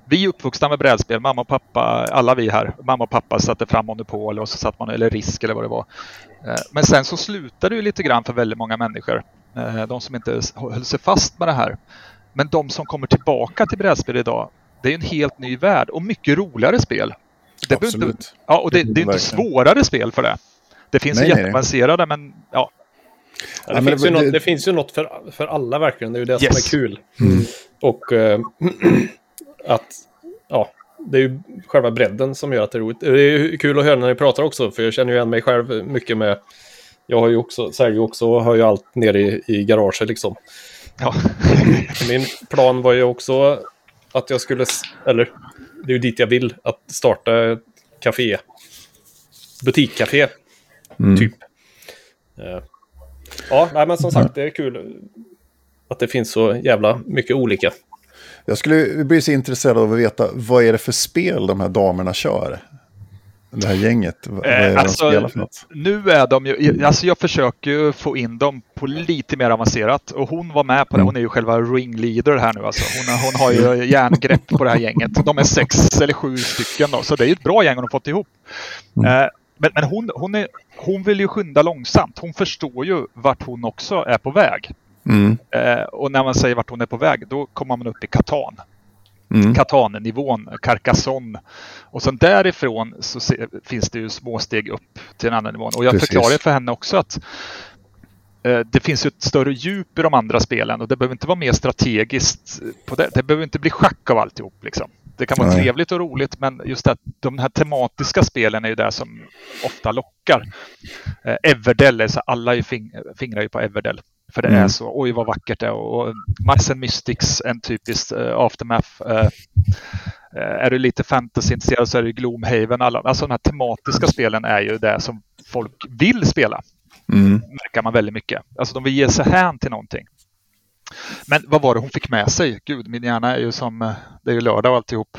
Vi är uppvuxna med brädspel, mamma och pappa, alla vi här. Mamma och pappa satte fram Monopol och så satt man, eller Risk eller vad det var. Eh, Men sen så slutade det lite grann för väldigt många människor. Eh, De som inte höll sig fast med det här. Men de som kommer tillbaka till brädspel idag, det är en helt ny värld och mycket roligare spel. Det behöver inte,
Absolut.
ja, och det, det är inte svårare spel för det. Det finns
nej.
jätteavancerade, men ja.
Ja, det,
Ja, men
finns
det-
ju något,
det-
finns ju något för, för alla verkligen. Det är ju det
Yes.
som är kul.
Mm.
Och eh, att, ja, det är ju själva bredden som gör att det är roligt. Det är ju kul att höra när ni pratar också, för jag känner ju igen mig själv mycket med... Jag har ju också, säljer ju också och har ju allt nere i, i garaget liksom.
ja.
Min plan var ju också att jag skulle, eller det är ju dit jag vill, att starta ett café. Butikcafé,
Mm.
typ. Ja, nej, men som sagt, det är kul att det finns så jävla mycket olika.
Jag skulle bli så intresserad av att veta vad är det för spel de här damerna kör? Det här gänget, vad är det
Eh,
de
alltså,
spelar för något?
Nu är de ju, alltså jag försöker ju få in dem på lite mer avancerat och hon var med på det.
Mm.
Hon är ju själva ringleader här nu alltså. Hon, hon har ju järngrepp på det här gänget. De är sex eller sju stycken då, så det är ju ett bra gäng hon har fått ihop.
Mm.
Eh, men men hon, hon, är, hon vill ju skynda långsamt. Hon förstår ju vart hon också är på väg.
Mm.
Eh, och när man säger vart hon är på väg, då kommer man upp i Katan.
Mm.
Katan-nivån, Carcassonne. Och sen därifrån så se, finns det ju små steg upp till den andra nivån. Och jag
Precis.
förklarar ju för henne också att eh, det finns ju ett större djup i de andra spelen och det behöver inte vara mer strategiskt. På det. det behöver inte bli schack av alltihop. Liksom. Det kan vara
Nej.
trevligt och roligt men just att de här tematiska spelen är ju det som ofta lockar. Eh, Everdell, är så alla är ju fing, fingrar ju på Everdell. För det
Mm.
är så, oj vad vackert det är. Och, och Mars and Mystics, en typisk uh, aftermath. eh, eh, är du lite fantasyintresserad så är det Gloomhaven. Alla, alltså de här tematiska spelen är ju det som folk vill spela.
Mm.
Märker man väldigt mycket. Alltså de vill ge sig hän till någonting. Men vad var det hon fick med sig? Gud, min hjärna är ju som, eh, det är ju lördag och alltihop.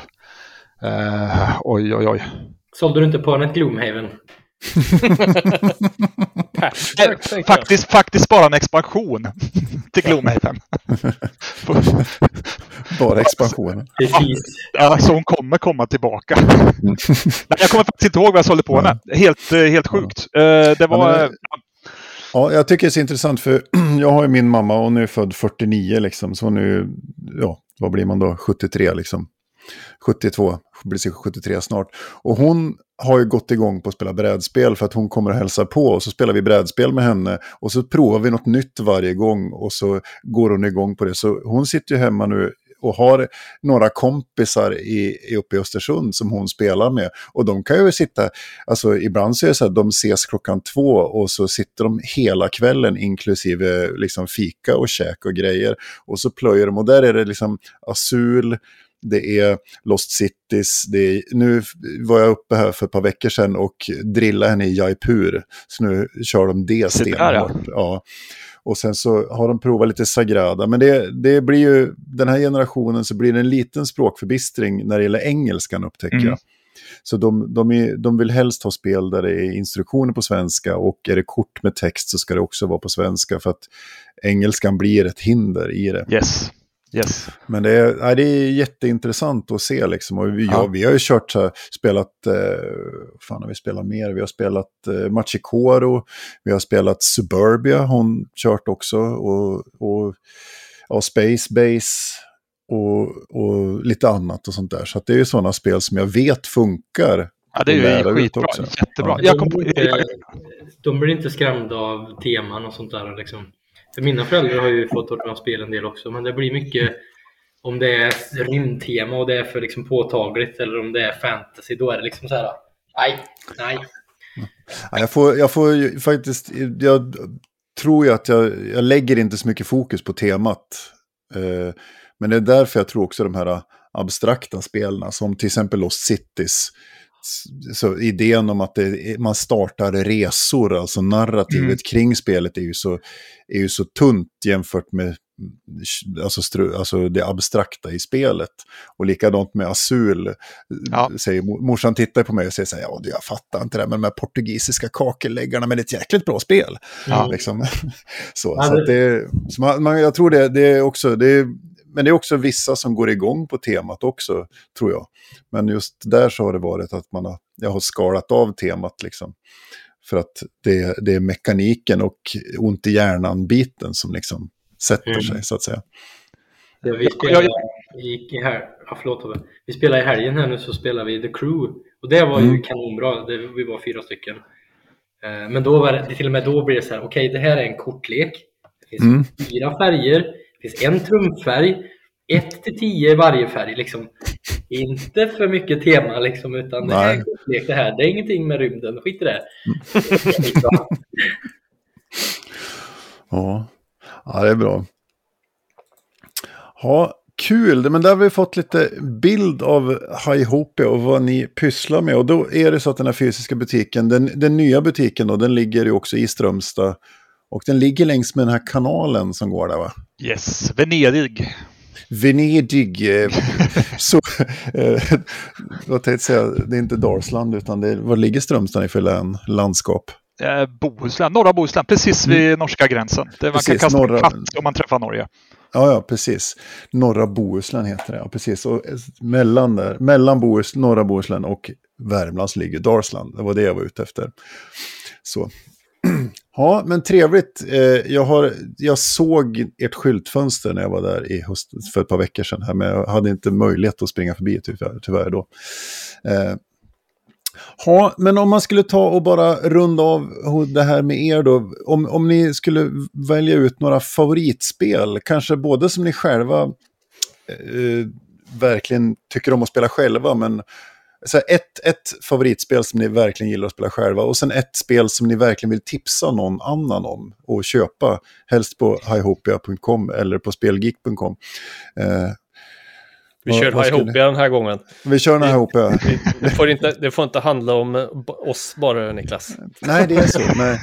Uh, oj, oj, oj.
Sålde du inte på henne ett Gloomhaven?
Tänkte jag.
Faktiskt, faktiskt bara en expansion till Gloomhaven.
Bara expansionen.
Precis.
Ja, så hon kommer komma tillbaka. Nej, jag kommer faktiskt inte ihåg vad jag sålde på henne. Helt, eh, helt sjukt. Eh, Det var...
Ja, jag tycker det är så intressant för jag har ju min mamma och hon är född 49 liksom. Så hon är ju, ja, vad blir man då? 73 liksom. 72, blir säkert 73 snart. Och hon har ju gått igång på att spela brädspel för att hon kommer och hälsar på. Och så spelar vi brädspel med henne. Och så provar vi något nytt varje gång. Och så går hon igång på det. Så hon sitter ju hemma nu och har några kompisar i, uppe i Östersund som hon spelar med. Och de kan ju sitta, alltså ibland så är det så att de ses klockan två och så sitter de hela kvällen inklusive liksom fika och käk och grejer. Och så plöjer de och där är det liksom Azul, det är Lost Cities, det är, nu var jag uppe här för ett par veckor sedan och drillade henne i Jaipur. Så nu kör de det stenhårt. Ja. Och sen så har de provat lite Sagrada. Men det, det blir ju, den här generationen så blir det en liten språkförbistring när det gäller engelskan upptäcker
Mm.
jag. Så de, de, är, de vill helst ha spel där det är instruktioner på svenska och är det kort med text så ska det också vara på svenska för att engelskan blir ett hinder i det.
Yes. Yes.
Men det är, nej, det är jätteintressant att se liksom. Och vi, ja.
Ja.
vi har ju kört så här, spelat, eh, vad fan har vi spelat mer? Vi har spelat eh, Machikoro, vi har spelat Suburbia, hon kört också. Och, och ja, Space Base och, och lite annat och sånt där. Så att det är ju sådana spel som jag vet funkar.
Ja, det är
Och
ju skitbra.
också.
Jättebra.
Ja.
Jag kom på,
de, inte, de blir inte skrämda av teman och sånt där. Liksom. För mina föräldrar har ju fått ordna spel en del också, men det blir mycket om det är rymdtema och det är för liksom påtagligt eller om det är fantasy, då är det liksom så här. Nej, nej.
Ja, jag, får, jag får ju faktiskt, jag tror ju att jag, jag lägger inte så mycket fokus på temat. Eh, men det är därför jag tror också de här abstrakta spelen, som till exempel Lost Cities. Så idén om att det, man startar resor, alltså narrativet
Mm.
kring spelet är ju, så, är ju så tunt jämfört med alltså, stru, alltså det abstrakta i spelet. Och likadant med Azul.
Ja.
Säger, mor- morsan tittar på mig och säger så här, ja jag fattar inte det, här, men de här portugisiska kakelläggarna, men det är ett jäkligt bra spel.
Ja.
Liksom. så,
Ja,
så
det-
att det, så man, man, jag tror det, det är också, det är, men det är också vissa som går igång på temat också, tror jag. Men just där så har det varit att man har, jag har skalat av temat liksom. För att det, det är mekaniken och ont i hjärnan-biten som liksom sätter
Mm.
sig, så att säga.
Det vi spelade i, i här, ja, förlåt. Vi spelade i helgen här nu så spelade vi The Crew. Och det var ju
Mm.
kanonbra. Det, vi var fyra stycken. Eh, men då var det, till och med då blir det så här, okej det här är en kortlek. Det finns
Mm.
fyra färger. Det finns en trumfärg. 1 till 10 i varje färg. Liksom. Inte för mycket tema liksom, utan det här är
Nej.
det här. Det är ingenting med rymden. Skit i det. Det.
Ja. ja, det är bra. Ja, kul. Men där har vi fått lite bild av Highopia och vad ni pysslar med. Och då är det så att den här fysiska butiken, den, den nya butiken då, den ligger ju också i Strömstad. Och den ligger längs med den här kanalen som går där va?
Yes. Venedig.
Venedig. eh, så, eh, vad tänkte säga, det är inte Dalsland utan det vad ligger Strömstad i för län, landskap?
Eh, Bohuslän, norra Bohuslän, precis vid norska gränsen. Det man kan
Precis,
kasta
norra-
katt om man träffar Norge.
Ja, ja, precis. Norra Bohuslän heter det, ja, precis. Och mellan, där, mellan Bohus, norra Bohuslän och Värmlands ligger Dalsland. Det var det jag var ute efter. Så. Ja, men trevligt. Eh, jag, har, jag såg ert skyltfönster när jag var där i höst, för ett par veckor sedan. Här, men jag hade inte möjlighet att springa förbi tyvärr, tyvärr då. Eh, ja, men om man skulle ta och bara runda av det här med er då. Om, om ni skulle välja ut några favoritspel, kanske både som ni själva eh, verkligen tycker om att spela själva, men så ett, ett favoritspel som ni verkligen gillar att spela själva och sen ett spel som ni verkligen vill tipsa någon annan om och köpa, helst på highopia.com eller på spelgeek.com. Eh,
Vi kör Highopia den här gången.
Vi kör den här Highopia.
Det får inte, det får inte handla om oss bara, Niklas.
Nej, det är så. Nej.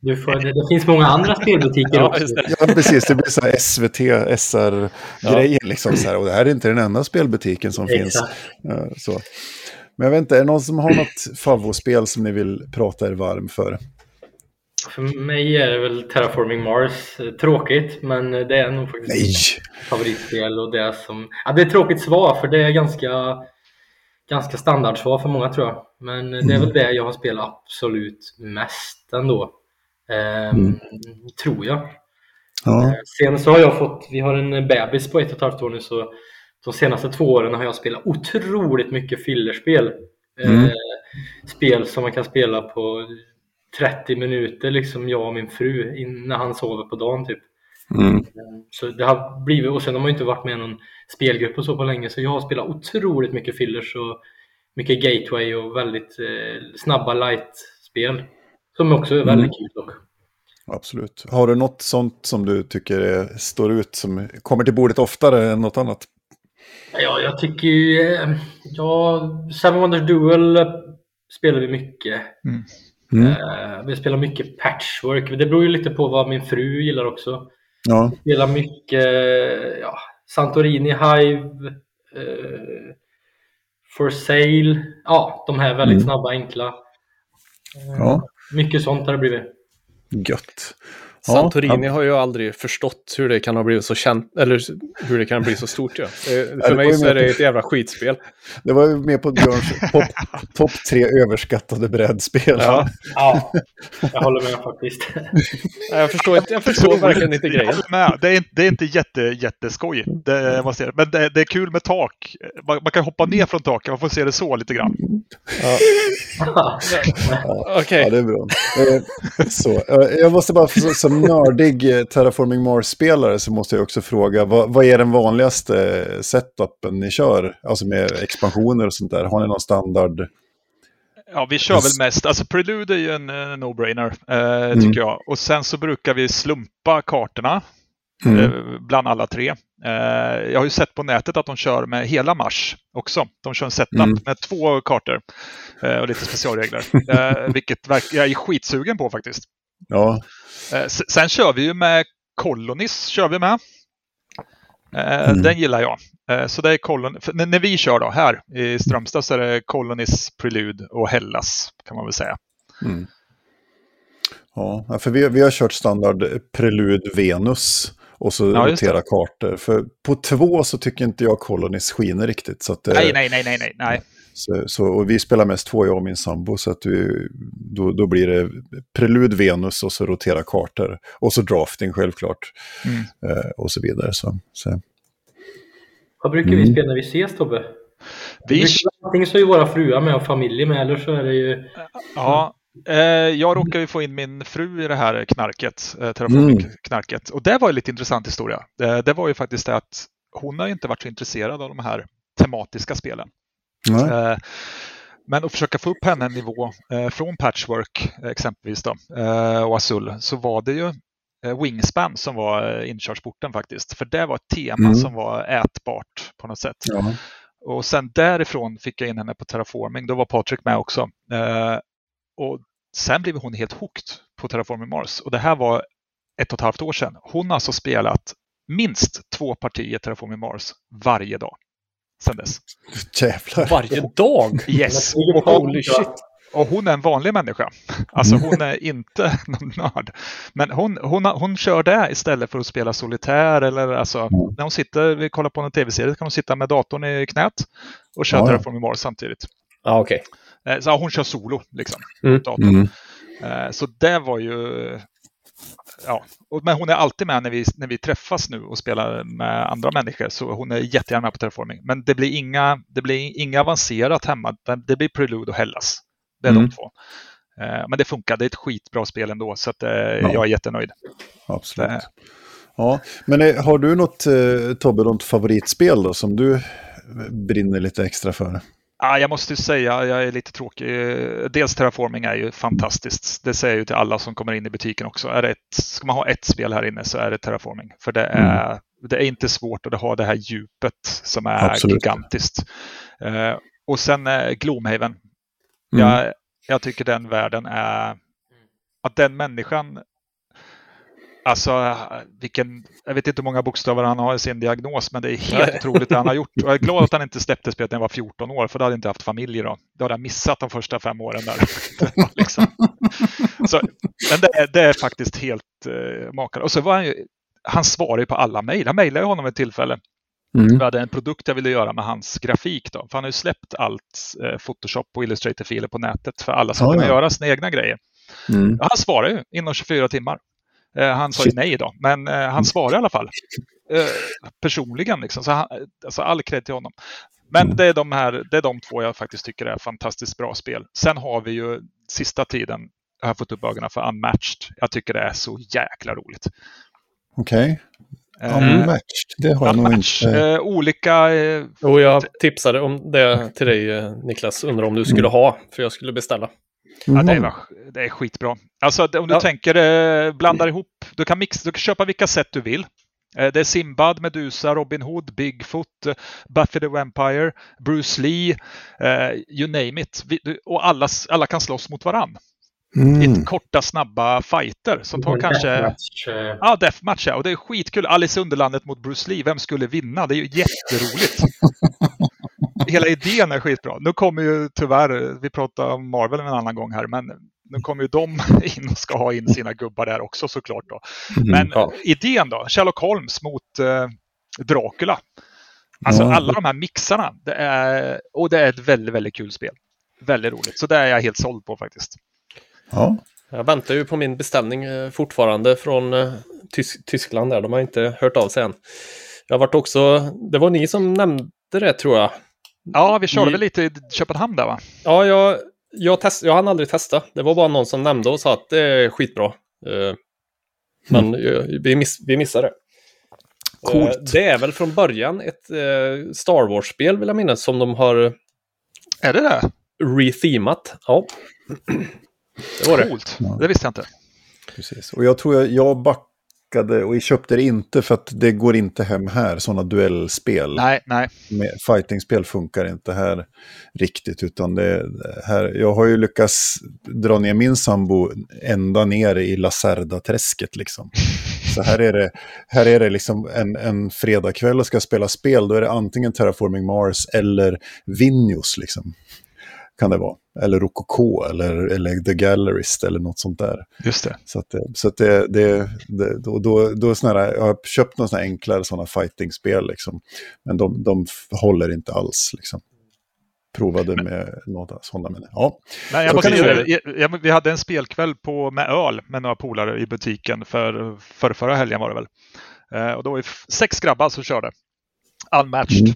Du får, det, det finns många andra spelbutiker
Ja,
också.
Ja, precis. Det blir så här SVT, SR-grejer liksom. Så här. Och det här är inte den enda spelbutiken som finns.
Exakt.
Så. Men jag vet inte, är det någon som har något favoritspel som ni vill prata er varm för?
För mig är det väl Terraforming Mars. Tråkigt, men det är nog faktiskt
Nej!
mitt favoritspel och det som... Ja, det är tråkigt svar för det är ganska, ganska standardsvar för många tror jag. Men det är väl det jag har spelat absolut mest ändå. Ehm, Tror jag.
Ja,
Sen så har jag fått, vi har en bebis på ett och ett halvt år nu så de senaste två åren har jag spelat otroligt mycket fillerspel.
Mm.
Eh, spel som man kan spela på 30 minuter liksom jag och min fru när han sover på dagen typ.
mm.
Eh, Så det har blivit, och sen har man ju inte varit med någon spelgrupp och så på länge så jag har spelat otroligt mycket fillers och mycket gateway och väldigt eh, snabba light-spel. Som också är väldigt kul dock.
absolut. Har du något sånt som du tycker är, står ut, som kommer till bordet oftare än något annat?
Ja, jag tycker ju... eh, Ja, Seven Wonders Duel spelar vi mycket.
Mm.
Eh, Vi spelar mycket patchwork. Det beror ju lite på vad min fru gillar också.
Ja,
Vi spelar mycket ja, Santorini Hive, eh, For Sale. Ja, de här väldigt
Mm.
snabba, enkla.
ja,
Mycket sånt har det blivit.
gött. Ja,
Santorini har ju aldrig förstått hur det kan ha blivit så känt, eller hur det kan bli så stort. Ja. Eh,
det
För mig så är det ett jävla skitspel.
Det var ju med på Björns topp top tre överskattade brädspel.
Ja.
Ja, jag håller med faktiskt.
Jag förstår, inte- jag förstår verkligen inte grejen.
Med. Det, är, inte- det är inte jätte, jätteskoj. Det, måste jag, men det, det är kul med tak. Man, man kan hoppa ner från taket, man får se det så lite grann.
Okej.
Ja, det är bra. Eh, så, eh, jag måste bara, så- som nördig eh, Terraforming Mars-spelare så måste jag också fråga, vad, vad är den vanligaste eh, setupen ni kör? Alltså med expansioner och sånt där. Har ni någon standard?
Ja, vi kör väl mest. Alltså Prelude är ju en eh, no-brainer, eh, tycker jag. Och sen så brukar vi slumpa kartorna
Mm.
eh, bland alla tre. Eh, jag har ju sett på nätet att de kör med hela Mars också. De kör en setup
Mm.
med två kartor och lite specialregler. vilket jag är skitsugen på faktiskt.
Ja,
Eh, sen kör vi ju med Colonis, kör vi med. Eh,
Mm.
Den gillar jag. Eh, så det är Colon... när, vi kör då, här i Strömstad, så är det Colonis, Prelude och Hellas, kan man väl säga.
mm. ja för vi, vi har kört standard Prelude Venus och så
Ja,
rotera kartor. För på två så tycker inte jag Colonis skiner riktigt. Så att,
Nej, nej, nej, nej, nej.
Så, så, och vi spelar mest två, jag och min sambo, så att vi, då, då blir det prelud Venus och så rotera kartor. Och så drafting självklart.
Mm.
Eh, och så vidare. Så, så.
Vad brukar
Mm.
vi spela när vi ses Tobbe?
Vi,
Antingen så är ju våra fruar med och familjer med eller så är det ju...
ja, eh, jag råkade ju få in min fru i det här knarket, eh, Terraforming-knarket. Och det var ju lite intressant historia. Det, det var ju faktiskt det att hon har ju inte varit så intresserad av de här tematiska spelen. Eh, Men att försöka få upp henne en nivå eh, från Patchwork exempelvis då, eh, och Azul så var det ju Wingspan som var inkörsporten faktiskt. För det var ett tema
Mm.
som var ätbart på något sätt.
Ja.
Och sen därifrån fick jag in henne på Terraforming. Då var Patrik med också. Och sen blev hon helt hooked på Terraforming Mars. Och det här var ett och ett halvt år sedan. Hon har alltså spelat minst två partier Terraforming Mars varje dag sedan dess.
Jävlar.
Varje dag?
Yes!
Och
Holy shit.
Och hon är en vanlig människa. Alltså hon är inte någon nörd. Men hon, hon, hon kör det istället för att spela solitär eller alltså när hon sitter, vi kollar på en tv-serie, kan hon sitta med datorn i knät och köra
Ja, ja.
Terraforming Mars samtidigt.
Ja, okej.
Eh, Så hon kör solo liksom.
Mm.
Datorn.
Mm.
Eh, Så det var ju... Ja, men hon är alltid med när vi, när vi träffas nu och spelar med andra människor. Så hon är jättegärna med på Terraforming. Men det blir inga, det blir inga avancerat hemma. Det blir Prelude och Hellas. Det är
Mm.
de två. Eh, Men det funkar. Det är ett skitbra spel ändå. Så att, eh, jag är jättenöjd.
Absolut.
Det-
Ja. Men eh, har du något, eh, Tobbe, något favoritspel då som du brinner lite extra för?
Ja, jag måste säga, jag är lite tråkig. Dels Terraforming är ju fantastiskt. Det säger jag ju till alla som kommer in i butiken också. Är det ett, ska man ha ett spel här inne så är det Terraforming. För det är, det är inte svårt och det har det här djupet som är
Absolut.
gigantiskt. Eh, och sen eh, Gloomhaven.
Mm.
Jag, jag tycker den världen är... Att den människan Alltså, vilken, jag vet inte hur många bokstäver han har i sin diagnos, men det är helt otroligt det han har gjort. Och jag är glad att han inte släppte spelet när jag var 14 år, för då hade jag inte haft familj då. Då hade jag missat de första fem åren där. Liksom. så, men det är, det är faktiskt helt uh, makalöst. Och så var han ju, han svarar ju på alla mejl. Jag mejlade honom ett tillfälle.
Mm.
Jag hade en produkt jag ville göra med hans grafik. Då. För han har ju släppt allt eh, Photoshop och Illustrator-filer på nätet för alla
Ja,
kunna
ja.
göra sina egna grejer.
Mm.
Ja, Han svarar ju inom 24 timmar. Eh, han sa ju nej då, men eh, han svarar i alla fall. Eh, personligen liksom. Så han, alltså all cred till honom. Men
Mm.
det är, de här, det är de två jag faktiskt tycker är fantastiskt bra spel. Sen har vi ju sista tiden, jag har fått upp ögonen för Unmatched. Jag tycker det är så jäkla roligt.
Okej.
Eh,
Unmatched, det har jag nog inte.
eh, olika eh,
Och jag tipsade om det till dig, Niklas. Undrar om du skulle ha, för jag skulle beställa.
Ja, det,
Mm.
är, det är skitbra. Alltså om du
Ja.
tänker, eh, blandar ihop, du kan, mix, du kan köpa vilka sätt du vill. Eh, det är Simbad, Medusa, Robin Hood, Bigfoot, eh, Buffy the Vampire, Bruce Lee, you name it. Vi, du, och alla, alla kan slåss mot varann.
Mm.
I korta, snabba fighter som tar kanske...
Deathmatch,
Ja, deathmatch ja. Och det är skitkul. Alice i Underlandet mot Bruce Lee. Vem skulle vinna? Det är ju jätteroligt. Hela idén är skitbra. Nu kommer ju tyvärr, vi pratade om Marvel en annan gång här, men nu kommer ju de in och ska ha in sina gubbar där också såklart. Då. Men
ja.
idén då, Sherlock Holmes mot eh, Dracula. Alltså
Ja.
alla de här mixarna. Det är, och det är ett väldigt, väldigt kul spel. Väldigt roligt. Så det är jag helt såld på faktiskt.
Ja.
Jag väntar ju på min beställning eh, fortfarande från eh, Tys- Tyskland där. De har inte hört av sig än. Jag varit också, det var ni som nämnde det tror jag.
Ja, vi körde väl lite i Köpenhamn där va?
Ja, jag, jag, test, jag hann aldrig testa. Det var bara någon som nämnde och sa att det är skitbra. Eh, Men eh, vi, miss, vi missade det.
Coolt.
Eh, Det är väl från början ett Star Wars-spel vill jag minnas som de har
Är det det?
rethemat. Ja, det var det.
Coolt. Det visste jag inte.
Precis. Och jag tror jag, jag backade och jag köpte det inte för att det går inte hem här, sådana duellspel.
Nej, nej.
Fightingspel funkar inte här riktigt, utan det här, jag har ju lyckats dra ner min sambo ända ner i Lacerda-träsket liksom. Så här är det, här är det liksom en, en fredagkväll och ska spela spel, då är det antingen Terraforming Mars eller Vinjos liksom. Kan det vara. Eller Rococo eller, eller The Gallerist eller något sånt där.
Just det.
Så, att, så att det, det, det, då, då, då här, jag har köpt några såna här enklare sådana fighting-spel, liksom. men de, de håller inte alls. Liksom. Provade med några sådana, men ja.
Nej, jag måste jag, jag, vi hade en spelkväll på, med öl med några polare i butiken för, för förra helgen var det väl. Eh, och då var vi sex grabbar som körde. Unmatched.
Mm.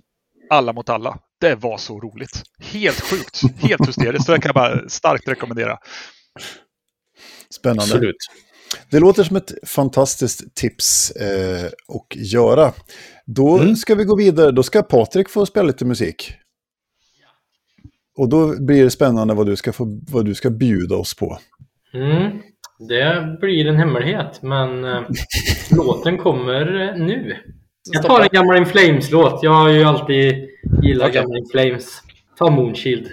Alla mot alla. Det var så roligt. Helt sjukt. Helt hysteriskt. Så det kan jag bara starkt rekommendera.
Spännande.
Absolut.
Det låter som ett fantastiskt tips eh, att göra. Då
Mm.
ska vi gå vidare. Då ska Patrik få spela lite musik. Och då blir det spännande vad du ska, få, vad du ska bjuda oss på.
Mm, det blir en hemlighet, men eh, låten kommer nu. Jag tar en gammal In Flames-låt. Jag har ju alltid gillat
Okej.
gamla In Flames. Ta Moonshield.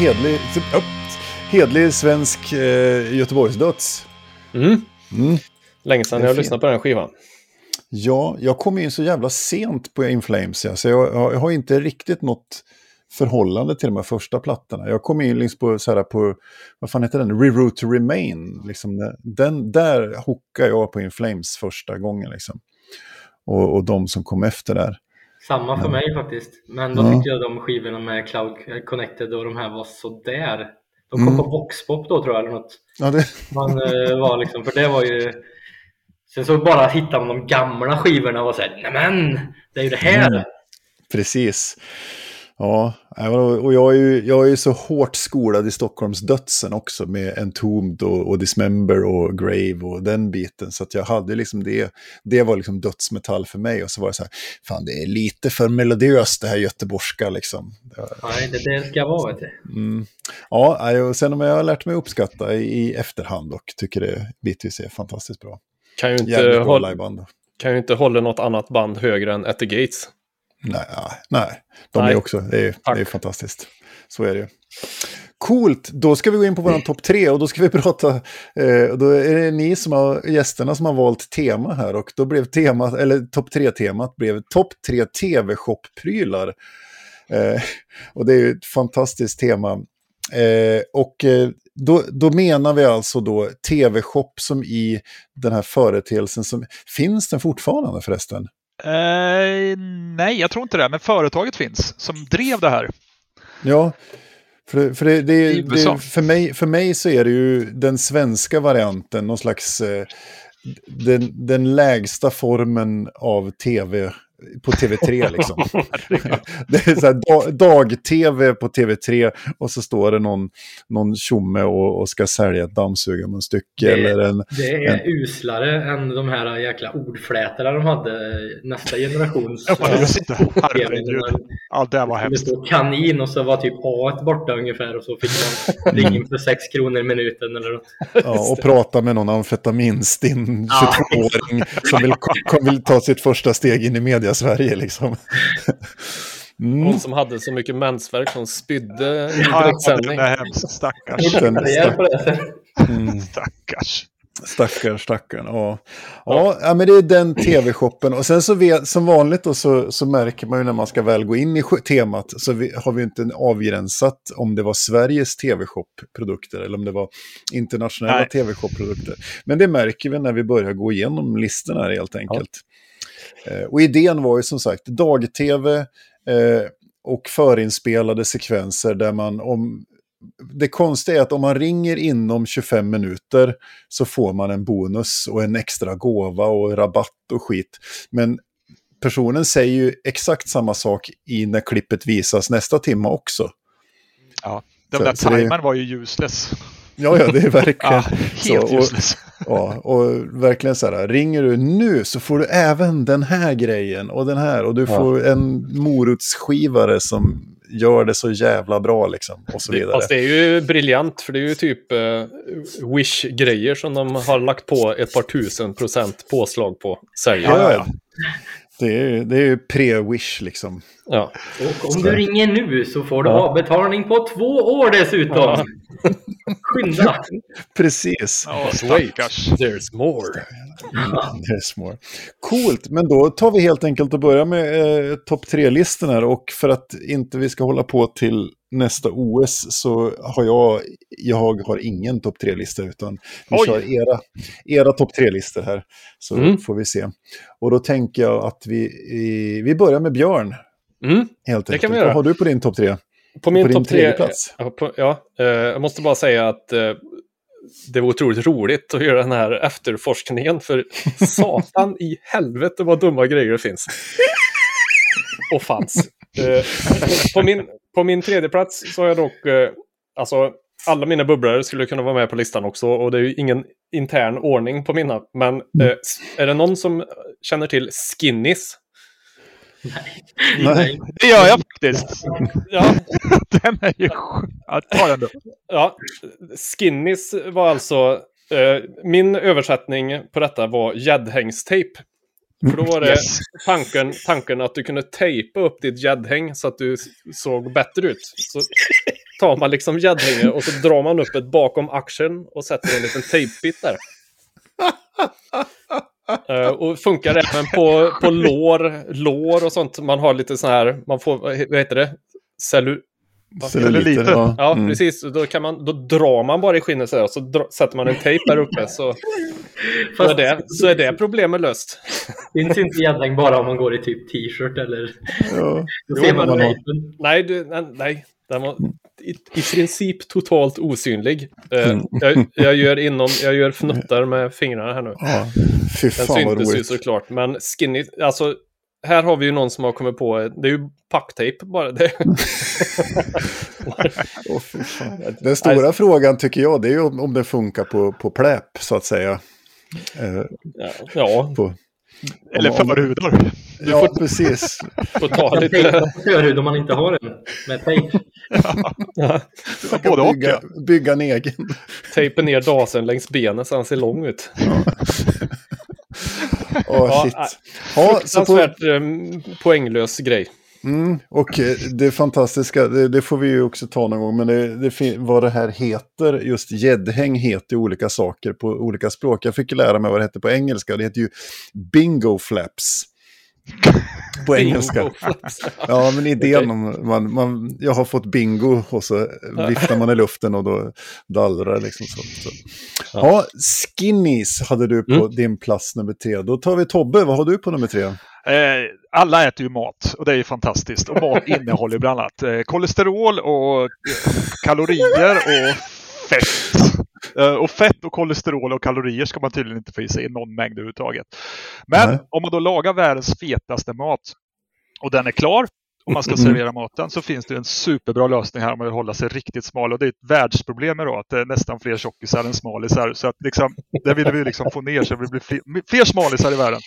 Hedlig, upp, hedlig svensk eh, Göteborgsdöds.
Mm.
Mm.
Länge sedan jag lyssnat på den skivan.
Ja, jag kom in så jävla sent på In Flames, ja, så jag, jag har inte riktigt något förhållande till de här första plattorna. Jag kom in liksom på, så här, på, vad fan heter den, Reroute to Remain. Liksom, den, där hookade jag på In Flames första gången. Liksom. Och, och de som kom efter där.
Samma för mig faktiskt. Men då
Ja.
tyckte jag de skivorna med Cloud Connected och de här var så där. De kom
Mm.
på Voxpop då tror jag eller något.
Ja, det,
Man eh, var liksom, för det var ju... Sen så bara hittade man de gamla skivorna och var såhär, nämen, det är ju det här!
Mm. Precis. Ja, och jag är, ju, jag är ju så hårt skolad i Stockholms dödsen också med Entombed och, och Dismember och Grave och den biten. Så att jag hade liksom det, det var liksom dödsmetall för mig. Och så var det så här, fan det är lite för melodiöst det här göteborgska liksom.
Nej, det är det ska vara.
Mm. Ja, och sen om jag har lärt mig uppskatta i, i efterhand och tycker det bitvis är fantastiskt bra.
Kan ju inte, hålla, kan ju inte hålla något annat band högre än At the Gates.
Nej, nej, de
Nej.
är också, det är,
Tack.
det är fantastiskt. Så är det ju. Coolt, då ska vi gå in på vår topp tre och då ska vi prata, eh, då är det ni som har, gästerna som har valt tema här och då blev temat, eller topp tre-temat blev topp tre tv-shop-prylar. Eh, och det är ju ett fantastiskt tema. Eh, och eh, då, då menar vi alltså då tv-shop som i den här företeelsen som, finns den fortfarande förresten?
Eh, nej, jag tror inte det. Men företaget finns som drev det här.
Ja, för, för, det, det, det, för, mig, för mig så är det ju den svenska varianten, någon slags eh, den, den lägsta formen av tv på TV3 liksom. det är så här dag- dag-tv på TV3 och så står det någon, någon tjomme och, och ska sälja ett dammsugarmunstycke
Det-
eller en...
Det är uslare än de här jäkla ordflätarna de hade nästa generations.
Ja, just det. Herregud. Ja, det var
Det
hemskt.
stod kanin och så var typ A borta ungefär och så fick man ringa in för 6 kronor i minuten eller något.
Ja, och prata med någon amfetaminstinn
Ja.
22-åring som vill, kom, vill ta sitt första steg in i media-Sverige liksom. Mm.
Hon som hade så mycket mensvärk som spydde i
Ja,
direktsändning.
är hemskt. Stackars.
Mm.
Stackars.
Stackaren, stackaren. Ja. Ja, ja, men det är den tv-shoppen. Och sen så vet, som vanligt då, så, så märker man ju när man ska väl gå in i temat så vi, har vi inte avgränsat om det var Sveriges tv-shop-produkter eller om det var internationella tv-shop-produkter. Men det märker vi när vi börjar gå igenom listorna här helt enkelt. Eh, och idén var ju som sagt dag-tv eh, och förinspelade sekvenser där man om det konstiga är att om man ringer inom 25 minuter så får man en bonus och en extra gåva och rabatt och skit. Men personen säger ju exakt samma sak i när klippet visas nästa timme också.
Ja, den
Så-
där
så det-
timern var ju useless.
Ja, ja, det är verkligen...
Ja,
så,
helt
och,
useless.
Ja, och verkligen så här, ringer du nu så får du även den här grejen och den här och du får en morotsskivare som gör det så jävla bra liksom och så vidare.
Fast det är ju briljant, för det är ju typ eh, Wish-grejer som de har lagt på ett par tusen procent påslag på. Säljer.
Ja,
Ja,
ja, ja. Det är, ju- det är ju pre-wish liksom.
Ja.
Och om du ringer nu så får du
Ja.
avbetalning på två år dessutom.
Ja.
Skynda!
Precis.
Ja,
wait, there's more.
Det är smart. Coolt, men då tar vi helt enkelt och börjar med eh, topp tre-listan här. Och för att inte vi ska hålla på till nästa OS så har jag, jag har ingen topp tre-lista utan vi
Oj.
kör era, era topp tre-listor här. Så
Mm.
får vi se. Och då tänker jag att vi, vi börjar med Björn.
Mm.
Helt
Det kan vi
Vad
göra.
har du på din topp tre?
På min topp tre...
plats?
Ja, på, ja eh, jag måste bara säga att eh, det var otroligt roligt att göra den här efterforskningen. För satan i helvete vad dumma grejer det finns. Och fanns. Eh, på, min, på min tredje plats så har jag dock... Eh, alltså, alla mina bubblare skulle kunna vara med på listan också. Och det är ju ingen intern ordning på mina. Men eh, är det någon som känner till Skinnies?
Nej.
Det gör jag faktiskt.
Ja,
Den är ju... Ja, ta den då.
Ja, Skinnies var alltså... Eh, min översättning på detta var gäddhängstejp. För då var det
Yes.
tanken, tanken att du kunde tejpa upp ditt gäddhäng så att du såg bättre ut. Så tar man liksom gäddhänget och så drar man upp ett bakom axeln och sätter en liten tejpbit där. Eh, och funkar även på, på lår, lår och sånt. Man har lite så här, man får, vad heter det? Cellu...
Celluliter. Ja.
Ja,
Mm.
precis. Då, kan man, då drar man bara i skinnet så här och så dra, sätter man en tejp där uppe så, så, är
Fast
det, så är det problemet löst.
finns inte gäddhäng bara om man går i typ t-shirt eller...
Ja.
Då
Jo,
ser man
men-
tejpen.
Nej, du, nej, nej. Den var i, i princip totalt osynlig. Eh, jag, jag, gör inom, jag gör fnuttar med fingrarna här nu.
Ja. Fy
Den
fan vad
syntes ju såklart. Men skinny, alltså här har vi ju någon som har kommit på, det är ju packtejp bara. Det,
fan. Den stora frågan tycker jag det är ju om, om den funkar på, på pläp så att säga. Eh,
ja, ja,
på,
Eller förhudar.
Ja, precis.
får ta lite...
på förhud om man inte har en med tejp.
Ja,
Både och.
bygga, bygga en egen.
tejpa ner dasen längs benen så han ser lång ut. Ja,
shit.
nej.
Ja, så på,
Fruktansvärt eh, poänglös grej.
Mm, och eh, det fantastiska, det, det får vi ju också ta någon gång, men det, det, vad det här heter, just gäddhäng heter olika saker på olika språk. Jag fick lära mig vad det heter på engelska, det heter ju bingo flaps. På engelska. Ja, men idén om man, man, jag har fått bingo och så viftar man i luften och då dallrar det liksom. Så, så. Ja, skinnies hade du på
Mm.
din plats nummer tre. Då tar vi Tobbe, vad har du på nummer tre?
Eh, alla äter ju mat och det är ju fantastiskt. Och mat innehåller bland annat eh, kolesterol och eh, kalorier och fett. Och fett och kolesterol och kalorier ska man tydligen inte få i sig i någon mängd överhuvudtaget. Men
Nej.
om man då lagar världens fetaste mat och den är klar och man ska
Mm.
servera maten så finns det en superbra lösning här om man vill hålla sig riktigt smal. Och det är ett världsproblem då att det är nästan fler tjockisar än smalisar. Så att liksom, det vill vi liksom få ner så det blir fler, fler smalisar i världen.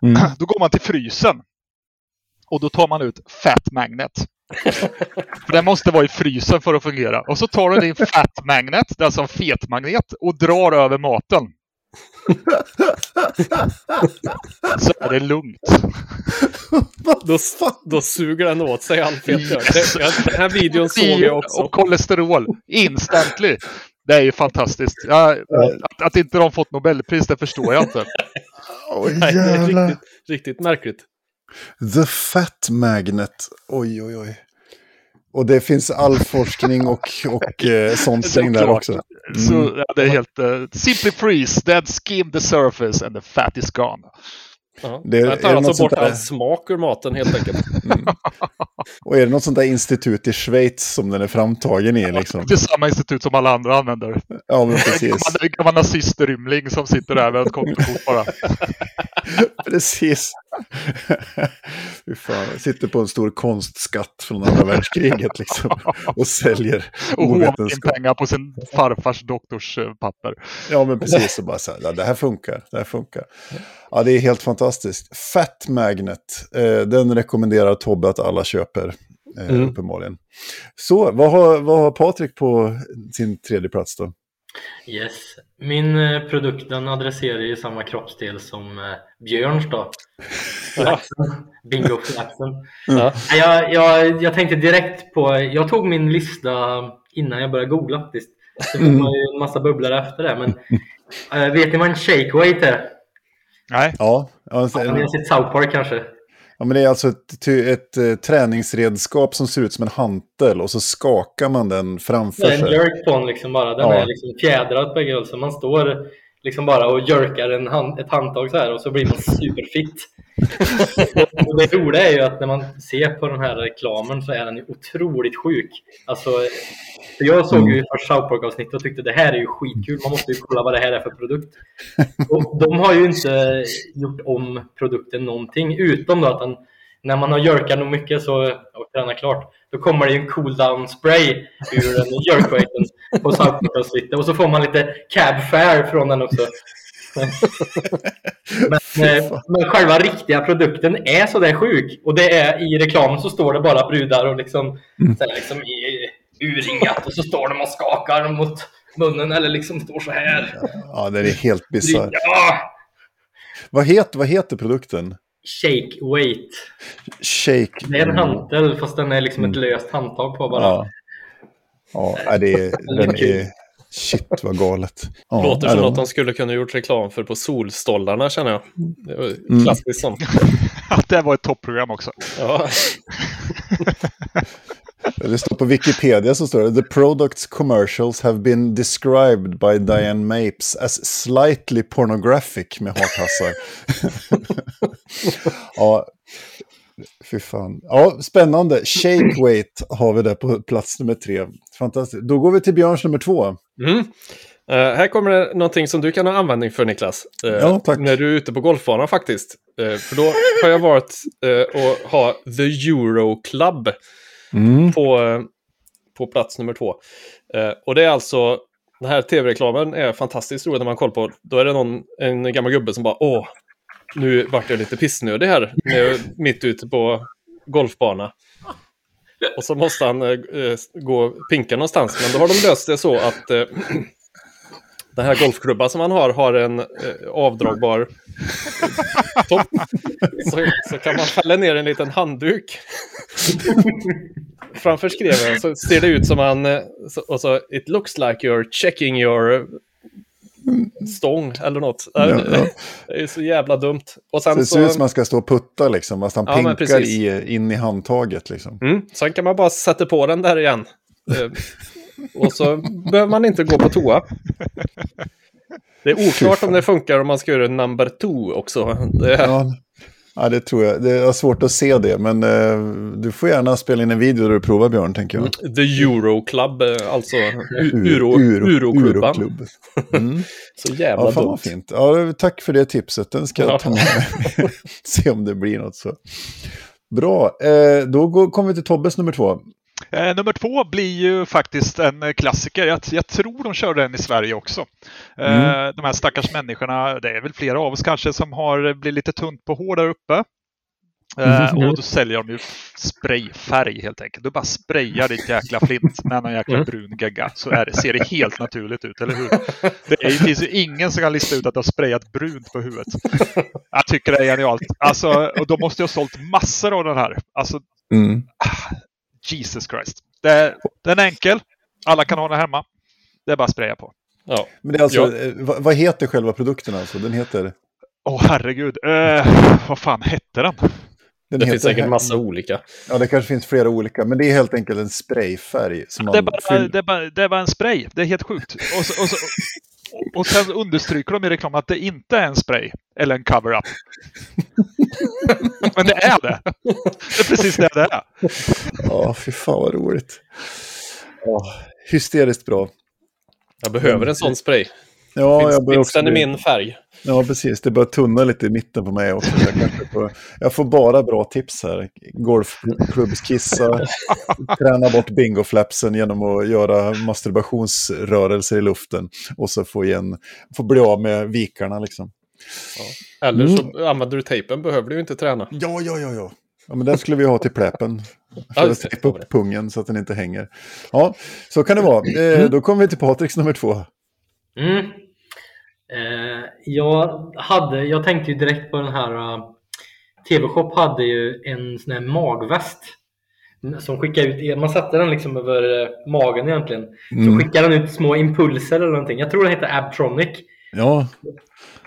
Då går man till frysen. Och då tar man ut Fat Magnet. För den måste vara i frysen för att fungera. Och så tar du din Fat Magnet, alltså en fetmagnet, och drar över maten. Så är det lugnt.
Då, då suger den åt sig all fett. ja. Det- jag- Den här videon såg jag också.
Och kolesterol. Instantly. Det är ju fantastiskt. Ja, att, att inte de fått Nobelpris, det förstår jag inte.
Oj,
Nej, det är riktigt, riktigt märkligt.
The Fat Magnet. Oj, oj, oj. Och det finns all forskning och, och eh, sånt kring där också. Mm.
Så ja, det är helt... Uh, simply freeze, then skim the surface and the fat is gone.
Ja.
Det-
jag
är
tar
det
alltså bort all smak ur maten helt enkelt.
Och är det något sånt där institut i Schweiz som den är framtagen i liksom?
Det är samma institut som alla andra använder.
Ja, men
En
precis.
gammal- En gammal nazistrymling som sitter där med ett kontokort bara.
Precis. Fan, jag sitter på en stor konstskatt från andra världskriget liksom. Och säljer
Och håvar in
ovetenskap.
pengar på sin farfars doktorspapper.
Ja, men precis. Och bara så här, ja, det här funkar, det här funkar. Ja, det är helt fantastiskt. Fat Magnet, eh, den rekommenderar Tobbe att alla köper, eh,
Mm.
uppenbarligen. Så, vad har, vad har Patrik på sin tredje plats då?
Yes. Min eh, produkt den adresserar ju samma kroppsdel som eh, Björns då. Flaxen. Bingo-flaxen.
Ja.
Nej, Jag, jag, jag tänkte direkt på, jag tog min lista innan jag började googla faktiskt. Det
Mm.
var ju en massa bubblor efter det. Men eh, vet ni vad en shake weight är?
Nej,
Ja, alltså,
Ni har sett South Park kanske?
Ja men det är alltså ett, ty- ett, eh, träningsredskap som ser ut som en hantel och så skakar man den framför
Det är en
sig.
jerk på den liksom bara. Den
Ja.
är liksom fjädrad på. Så man står liksom bara och jerkar en hand, ett handtag så här och så blir man superfit. och det roliga är ju att när man ser på den här reklamen så är den ju otroligt sjuk. Alltså, jag såg ju först South Park-avsnittet och tyckte det här är ju skitkul. Man måste ju kolla vad det här är för produkt. Och de har ju inte gjort om produkten någonting utom då att den när man har jerkat nog mycket så, och tränat klart, då kommer det ju en cool down spray ur den jerkweighten på Southpark-avsnittet och så får man lite cab fare från den också. men, eh, men själva riktiga produkten är så där sjuk och det är i reklamen så står det bara brudar och liksom, så här, liksom i, urringat och så står de och skakar mot munnen eller liksom står så här.
Ja, det är helt bisarrt.
Ja!
Vad, het, vad heter produkten?
Shake weight.
Shake.
Det är en hantel fast den är liksom ett
Mm.
löst handtag på bara.
Ja. Ja, det är, den är... Shit vad galet. Ja,
Låter som
de-
något de skulle kunna gjort reklam för på Solstollarna känner jag. Det var
Mm.
Klassiskt sånt.
det var ett topprogram också.
Ja.
Det står på Wikipedia så står det The products commercials have been described by Diane Mapes as slightly pornographic med hartassar. ja, fy fan. Ja, spännande. Shake weight har vi där på plats nummer tre. Fantastiskt. Då går vi till Björns nummer två.
Mm. Eh, här kommer det någonting som du kan ha användning för Niklas. Eh,
Ja.
När du är ute på golfbanan faktiskt. Eh, för då har jag varit och ha The Euro Club Mm. på, på plats nummer två. Eh, och det är alltså, den här tv-reklamen är fantastiskt rolig när man kollar på. Då är det någon, en gammal gubbe som bara åh, nu vart jag lite pissnödig här. När jag är mitt ute på golfbana. Och så måste han eh, eh, gå och pinka någonstans. Men då har de löst det så att eh, den här golfklubban som han har har en eh, avdragbar topp. Så, så kan man fälla ner en liten handduk framför skreven så ser det ut som han... eh, så- Och så it looks like you're checking your stång eller något.
Ja, ja.
Det är så jävla dumt. Och
Så
sen
det ser ut som
så...
man ska stå och putta liksom, fast han
Ja,
pinkar i, in i handtaget liksom.
Mm, sen kan man bara sätta på den där igen. Och så behöver man inte gå på toa. Det är oklart om det funkar om man ska göra number two också. Det,
Ja, ja, det tror jag. Det är svårt att se det, men eh, du får gärna spela in en video där du provar Björn, tänker jag.
The Euro Club, eh, alltså
Ur-
Uro,
Uro-
Uroklubban.
Uroklubb. Mm.
Så jävla
Ja, fan
dumt.
fint. Ja, tack för det tipset. Den ska
Ja.
jag ta med mig. Se om det blir något så. Bra, eh, då går, kommer vi till Tobbes nummer två.
Eh, nummer två blir ju faktiskt en eh, klassiker. Jag, jag tror de körde den i Sverige också. Eh,
Mm.
De här stackars människorna, det är väl flera av oss kanske, som har blivit lite tunt på hår där uppe. Eh,
Mm.
och då säljer de ju sprayfärg helt enkelt. Du bara sprayar ditt jäkla flint med någon jäkla
Mm.
brun gegga så är det, ser det helt naturligt ut, eller hur? Det är, det finns ju ingen som kan lista ut att du har sprayat brunt på huvudet. Jag tycker det är genialt. Alltså, och de måste ju ha sålt massor av den här. Alltså,
Mm.
Jesus Christ. Det, den är enkel. Alla kan ha den hemma. Det är bara att spraya på.
Ja.
Men det är alltså,
Ja.
eh, vad, vad heter själva produkten alltså? Den heter...
Åh herregud. Eh, vad fan hette den?
Den
Det
heter
finns säkert massa olika.
Ja, det kanske finns flera olika, men det är helt enkelt en sprayfärg. Som
Det är,
man
bara, det, är bara, det är bara en spray. Det är helt sjukt. Och, så, och, så, och sen understryker de i reklamen att det inte är en spray eller en cover-up. Men det är det. Det är precis det det är.
Ja, fy fan vad roligt. Ja, hysteriskt bra.
Jag behöver en sån spray.
Ja,
finns
jag
finns
också
den i min färg?
Ja, precis. Det börjar tunna lite i mitten på mig också. Jag, får, jag får bara bra tips här. Golfklubbskissa, träna bort bingoflapsen genom att göra masturbationsrörelser i luften. Och så få, igen, få bli av med vikarna liksom.
Eller
Mm.
så använder du tejpen, behöver du inte träna.
Ja, ja, ja, ja. Ja, men den skulle vi ha till pläppen.
Ja,
För att tejpa upp pungen så att den inte hänger. Ja, så kan det vara. Eh, då kommer vi till Patriks nummer två.
Mm. Eh, jag, hade, jag tänkte ju direkt på den här uh, TV-shop hade ju en sån här magväst som skickade ut, man satte den liksom över eh, magen egentligen.
Mm.
Så skickade den ut små impulser eller någonting. Jag tror den heter Abtronic.
Ja,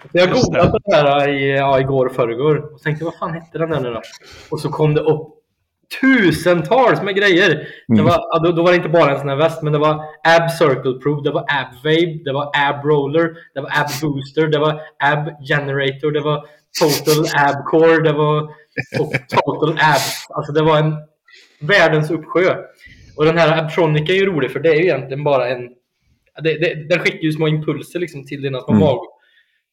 Så jag googlade på det här i, ja, igår och förrgår och tänkte vad fan hette den där nu då? Och så kom det upp tusentals med grejer. Det
Mm.
var, då, då var det inte bara en sån här väst, men det var Ab Circle Proof, det var Ab Vape, det var Ab Roller, det var Ab Booster, det var Ab Generator, det var Total Ab Core, det var och Total Ab. Alltså det var en världens uppsjö. Och den här Abtronic är ju rolig för det är ju egentligen bara en... Det, det, den skickar ju små impulser liksom till dina små
Mm.
mag,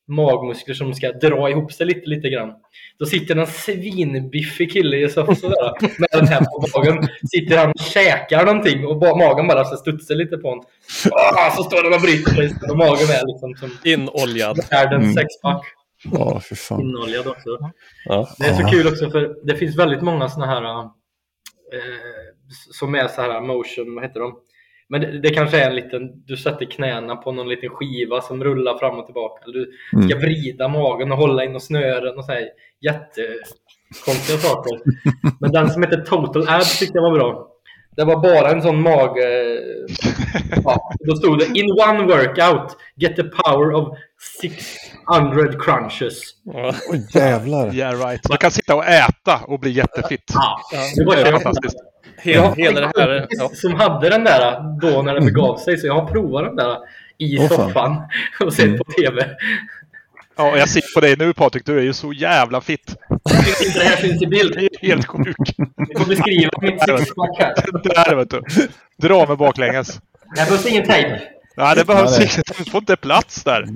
magmuskler som ska dra ihop sig lite, lite grann. Då sitter en svinbiffig kille i soffan med den här på magen. Sitter han och käkar någonting och ba- magen bara så studsar lite på honom. Ah, så står han och bryter sig och magen är liksom som
Inoljad.
världens
Mm.
sexpack.
ja fy fan.
Inoljad också.
Ja.
Det är så kul också för det finns väldigt många såna här eh, som är så här motion, vad heter de? Men det, det kanske är en liten, du sätter knäna på någon liten skiva som rullar fram och tillbaka. Du
Mm.
ska vrida magen och hålla in och snören och så här jättekonstiga saker. Men den som heter Total Abs tyckte jag var bra. Det var bara en sån mag... eh, Ja, då stod det In one workout, get the power of 600 crunches.
Ja.
Oj, jävlar.
Yeah right. Man kan sitta och äta och bli jättefitt.
Ja, det var
fantastiskt.
Hela, hela det här... Ja.
som hade den där då när det begav sig. Så jag har provat den där i
Åh, fan.
soffan och sett på TV.
Ja, och jag ser på dig nu Patrik, du är ju så jävla fitt.
Inte det här syns i bild.
Du är helt sjuk.
Ni får beskriva mitt sixpack här.
Där vet du. Dra mig baklänges.
Här behövs ingen tejp.
Nej, det behövs inget. Du får inte plats där.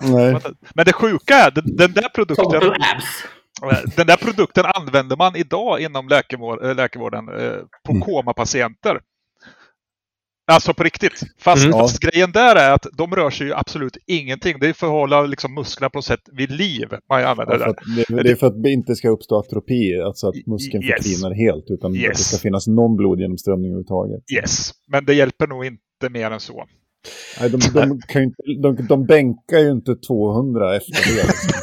Nej.
Men det sjuka är, den, den där produkten, den där produkten använder man idag inom läkevård, äh, läkevården eh, på
Mm.
komapatienter. Alltså på riktigt. Fast,
Mm.
fast grejen där är att de rör sig ju absolut ingenting. Det är för att hålla liksom, musklerna på något sätt vid liv man använder
Ja,
det
det, är för att det inte ska uppstå atropi, alltså att muskeln
Yes.
förtvinar helt, utan att det
Yes.
ska finnas någon blodgenomströmning överhuvudtaget.
Yes, men det hjälper nog inte mer än så.
Nej, de, de, kan inte, de, de bänkar ju inte 200 efter det. Liksom.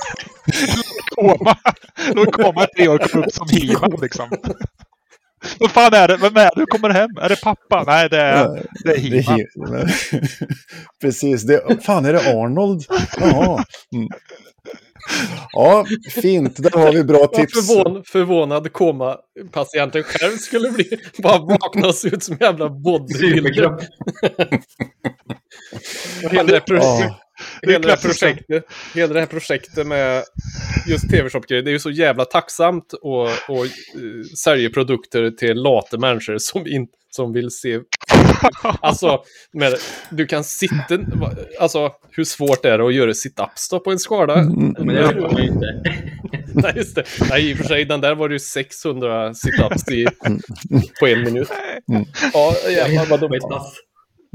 Koma. Då kommer tre år upp som He-Man liksom. Vad fan är det? Vem är det? Du kommer hem? Är det pappa? Nej, det är, det är
Det är
He-Man.
he- Precis, det, fan är det Arnold? Ja. Mm. ja, fint. Där har vi bra
Vad
tips.
förvån, förvånad koma-patienten själv skulle bli. Bara vakna och se ut som jävla bodybuilder. Hela det, hela, det här projektet, hela det här projektet med just tv-shop-grejer, det är ju så jävla tacksamt att och, uh, sälja produkter till lata människor som, in, som vill se... Alltså, med, du kan sitta... Alltså, hur svårt är det att göra sit-ups på en skala?
Mm.
Men det förstår man ju inte.
Nej, just det. Nej, i och för sig, den där var det ju 600 sit-ups i, på en minut. Ja, jävlar vad dumt.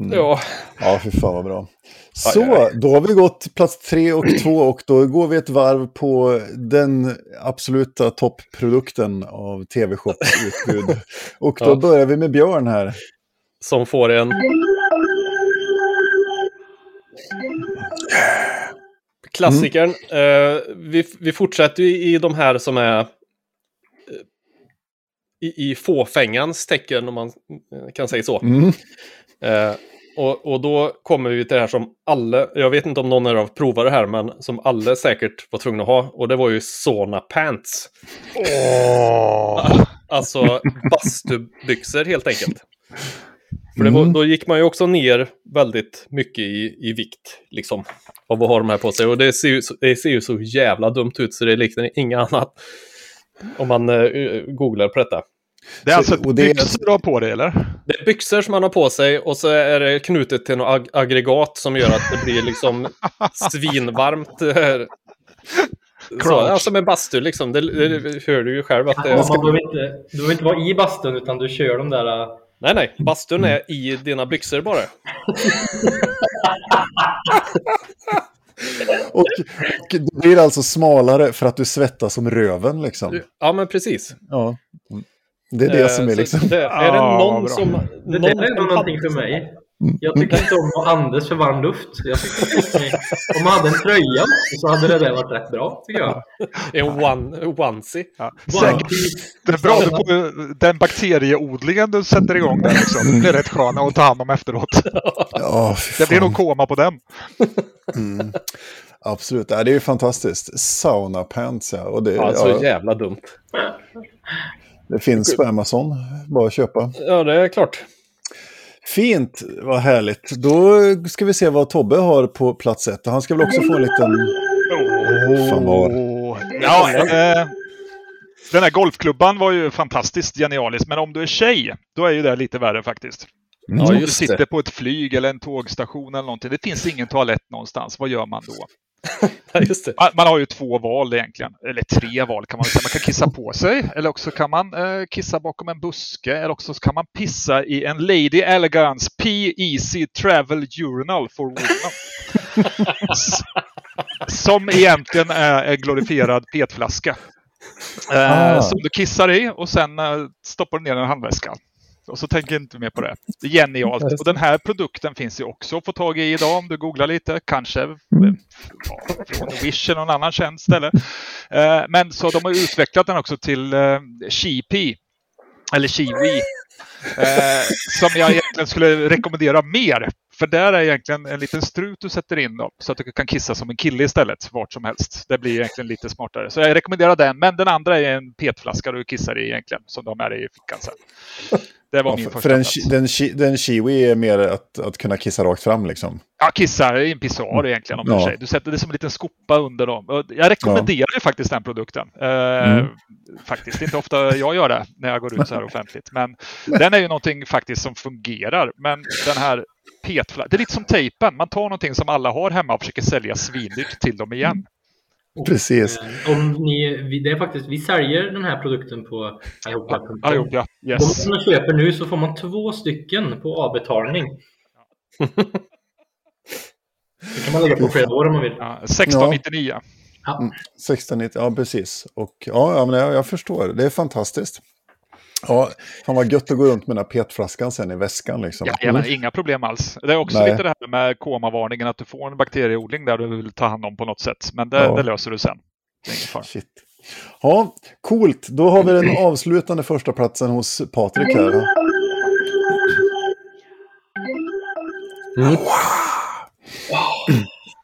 Pass.
Ja,
Ja, fy fan vad bra.
Aj,
Så,
aj.
då har vi gått plats tre och två och då går vi ett varv på den absoluta toppprodukten av tv-shops utbud. Och då
Ja.
börjar vi med Björn här.
som får en... Klassikern. Eh, vi, vi fortsätter ju i de här som är eh, i, i fåfängans tecken, om man eh, kan säga så.
Mm.
Eh, och, och då kommer vi till det här som alla, jag vet inte om någon av er provat det här, men som alla säkert var tvungna att ha. Och det var ju Sauna Pants.
Åh.
Alltså bastubyxor helt enkelt. För det var,
Mm.
då gick man ju också ner väldigt mycket i, i vikt, liksom, av att ha de här på sig. Och det ser ju, det ser ju så jävla dumt ut så det liknar inget annat. Om man eh, googlar på detta.
Det är
Så-
alltså
det
byxor du har på dig eller?
Det är byxor som man har på sig och så är det knutet till något ag aggregat som gör att det blir liksom svinvarmt. Så, ja, som en bastu liksom. Det, det hör du ju själv att det är...
behöver inte, du behöver inte vara i bastun utan du kör de där... äh,
Nej, nej. Bastun är i dina byxor bara.
Och, och det blir alltså smalare för att du svettas som röven liksom.
Ja, men precis.
Ja. Mm. Det är det
Eh,
som är liksom...
Det, är det
Ja,
någon
bra.
som...
Det
någon
är nog någonting för mig. Jag tycker inte om att andas för varm luft. Jag tycker om man hade en tröja så hade det där varit rätt bra, tycker jag.
En one, onesie.
Ja. Säkert. Det är bra du på den bakterieodlingen du sätter igång där liksom. Det blir rätt sköna att ta hand om efteråt.
Ja,
Det blir nog koma på den.
Mm. Absolut, ja, det är ju fantastiskt. Sauna pants, ja. Och det,
Ja, så
ja,
jävla dumt.
Det finns på Amazon, bara att köpa.
Ja, det är klart.
Fint, vad härligt. Då ska vi se vad Tobbe har på plats ett. Han ska väl också få en liten... Fan vad...
Ja, eh, den här golfklubban var ju fantastiskt genialisk, men om du är tjej, då är ju det lite värre faktiskt.
Ja,
om du sitter
det.
på ett flyg eller en tågstation eller någonting, det finns ingen toalett någonstans. Vad gör man då?
Ja.
Man, man har ju två val egentligen, eller tre val kan man säga. Man kan kissa på sig, eller också kan man eh, kissa bakom en buske, eller också kan man pissa i en Lady Elegance P-Easy Travel Urinal for Women. Som egentligen är en glorifierad petflaska. Eh,
Ah.
Som du kissar i och sen eh, stoppar du ner den i en handväska. Och så tänker jag inte mer på det. Det är genialt. Och den här produkten finns ju också att få tag i idag om du googlar lite. Kanske eh, ja, från Wish eller någon annan känd ställe. Eh, Men så de har utvecklat den också till eh, Chipi. Eller Chiwi. Eh, som jag egentligen skulle rekommendera mer. För där är egentligen en liten strut du sätter in då, så att du kan kissa som en kille istället, vart som helst. Det blir egentligen lite smartare. Så jag rekommenderar den, men den andra är en petflaska du kissar i egentligen, som de är i fickan sen. Det var
Ja,
min
för
första
för den, den, den kiwi är mer att, att kunna kissa rakt fram liksom.
Ja, kissa i en pissoar egentligen om
Ja.
du. Du sätter det som en liten skopa under dem. Jag rekommenderar ju faktiskt den produkten. Eh,
Mm.
Faktiskt, det är inte ofta jag gör det när jag går ut så här offentligt. Men den är ju någonting faktiskt som fungerar. Men den här petflaskan, det är lite som tejpen. Man tar någonting som alla har hemma och försöker sälja svindyrt till dem igen.
Precis.
Eh, Om ni, vi, det är faktiskt, vi säljer den här produkten på
jo, ja.
Om
Yes.
man köper nu så får man två stycken på avbetalning. Det kan man lägga på flera år om man vill.
Ja, 1699.
Ja.
16, ja precis. Och ja, ja men jag, jag förstår. Det är fantastiskt. Ja, fan vad gött att gå runt med den här petflaskan sen i väskan liksom.
Ja, men inga problem alls. Det är också
Nej.
lite det här med komavarningen att du får en bakterieodling där du vill ta hand om på något sätt. Men det,
Ja.
det löser du sen.
Shit. Ja, coolt. Då har vi den avslutande första platsen hos Patrik här.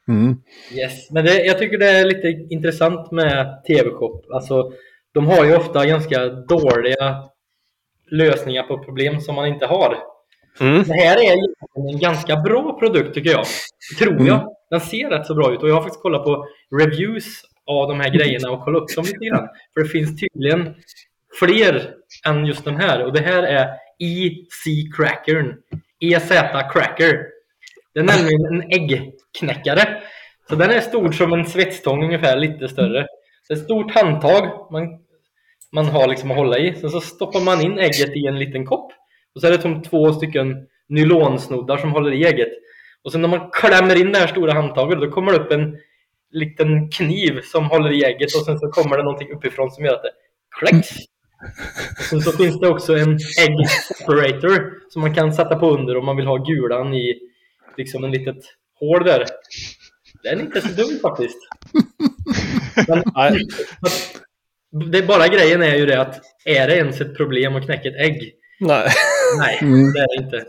Mm.
Yes. Men det, jag tycker det är lite intressant med TV-shop. Alltså, de har ju ofta ganska dåliga lösningar på problem som man inte har.
Mm.
Det här är en ganska bra produkt tycker jag. Tror jag. Den ser rätt så bra ut och jag har faktiskt kollat på reviews av de här grejerna och kollat upp dem lite grann. För det finns tydligen fler än just den här och det här är EC Crackern. EZ Cracker. Det är nämligen en äggknäckare. Så den är stor som en svetstång ungefär, lite större. Det är ett stort handtag man, man har liksom att hålla i. Sen så stoppar man in ägget i en liten kopp. Och så är det som två stycken nylonsnoddar som håller i ägget. Och sen när man klämmer in det här stora handtaget då kommer det upp en liten kniv som håller i ägget och sen så kommer det någonting uppifrån som gör att det kläcks. Och sen så finns det också en egg separator som man kan sätta på under om man vill ha gulan i liksom en litet hål där. Den är inte så dum faktiskt. Men. det är bara grejen är ju det att är det ens ett problem att knäcka ett ägg?
Nej.
Nej,
Mm.
det är det inte.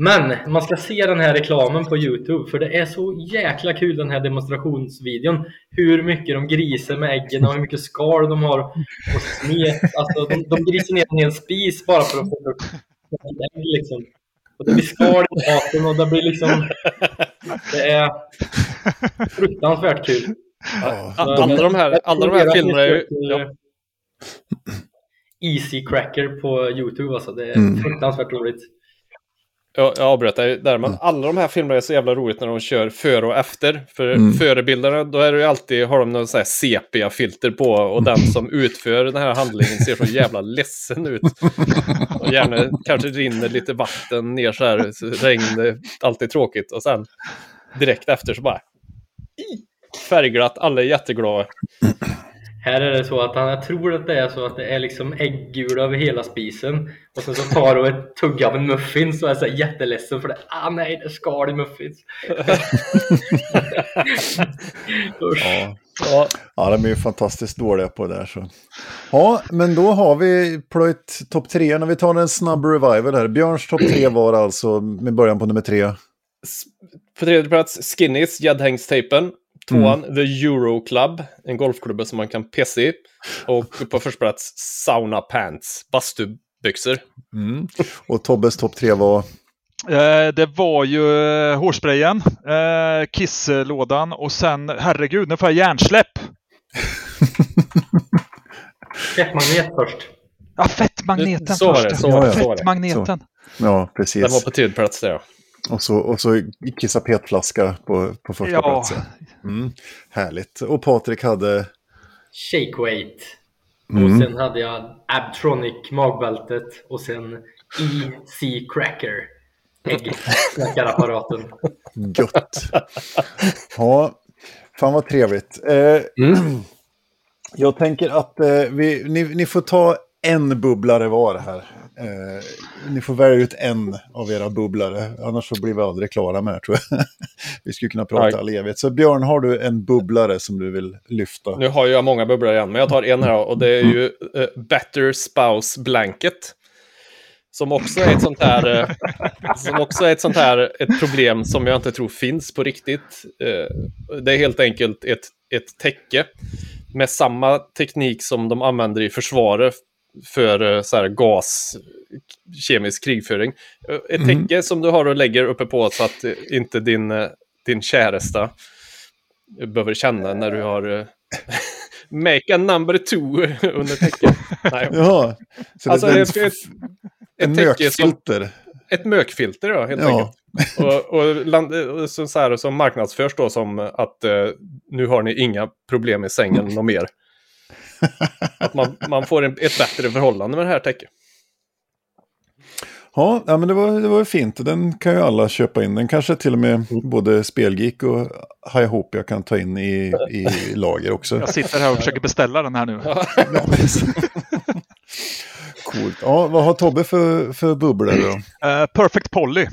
Men man ska se den här reklamen på Youtube för det är så jäkla kul den här demonstrationsvideon. Hur mycket de grisar med äggen och hur mycket skal de har och smet. Alltså de, de grisar ner en hel spis bara för att få upp ägg liksom. Och det blir skal i maten och det blir liksom... Det är fruktansvärt kul.
Ja.
Alla de här, alla de här filmerna är ju... Ja.
Easy Cracker på Youtube alltså. Det är
Mm.
fruktansvärt roligt.
Jag, jag avbröt dig där, men alla de här filmerna är så jävla roligt när de kör före och efter. För
Mm.
förebilderna, då är det ju alltid, har de någon sån här sepia-filter på och den som utför den här handlingen ser så jävla ledsen ut. Och gärna kanske rinner lite vatten ner så här, så regn, alltid tråkigt. Och sen direkt efter så bara färgglatt, alla är jätteglada.
Här är det så att han, jag tror att det är så att det är liksom äggula över hela spisen och sen så tar du ett tugg av en muffins och är så här jätteledsen för det. Ah nej, det är skal i muffins.
Ja,
ja,
de är ju fantastiskt dåliga på det där. Så. Ja, men då har vi plöjt topp tre. När vi tar en snabb revival här. Björns topp tre var alltså med början på nummer tre.
På tredje plats, Skinnies, gäddhängstejpen. Tvåan, The Euro Club, en golfklubba som man kan pissa i. Och på första plats, Sauna Pants, bastubyxor.
Mm. Och Tobbes topp tre var...
Eh, det var ju eh, hårsprayen, eh, kisslådan och sen, herregud, nu får jag hjärnsläpp.
Fettmagnet först.
Ja, fettmagneten
Så
först.
så var det, så var det.
Fettmagneten.
Ja, precis.
Den var på tredje plats där ja.
Och så, och så kissa petflaska på, på första
Ja.
platsen. Mm. Härligt. Och Patrik hade...
Shake weight.
Mm.
Och sen hade jag Abtronic magbältet och sen EC Cracker. Äggknackarapparaten.
Gött. Ja, fan vad trevligt. Eh, Jag tänker att eh, vi, ni, ni får ta en bubblare var här. Eh, ni får välja ut en av era bubblare, annars så blir vi aldrig klara med det tror jag. vi skulle kunna prata all evighet. Så Björn, har du en bubblare som du vill lyfta?
Nu har jag många bubblor igen, men jag tar en här och det är ju eh, Better Spouse Blanket. Som också är ett sånt här, eh, som också är ett sånt här ett problem som jag inte tror finns på riktigt. Eh, det är helt enkelt ett, ett täcke med samma teknik som de använder i försvaret för eh, så här gas, kemisk krigföring. Eh, Ett täcke som du har och lägger uppe på så att eh, inte din, din käresta behöver känna när du har make a number two under täcket. Nej,
Jaha, så
Alltså,
det är
ett-
en
ett täcke som-
mökfilter.
ett mökfilter då, helt
Ja.
enkelt. Och, och, land, och så, så här, som marknadsförs då som att eh, nu har ni inga problem i sängen något mer. Att man, man får en, ett bättre förhållande med det här täcket.
Ja, ja, men det var, det var fint. Den kan ju alla köpa in. Den kanske till och med både Spelgeek och Highopia kan ta in i, i lager också.
Jag sitter här och försöker beställa den här nu.
Coolt. Ja, vad har Tobbe för, för bubblor då?
Eh, Perfect Polly.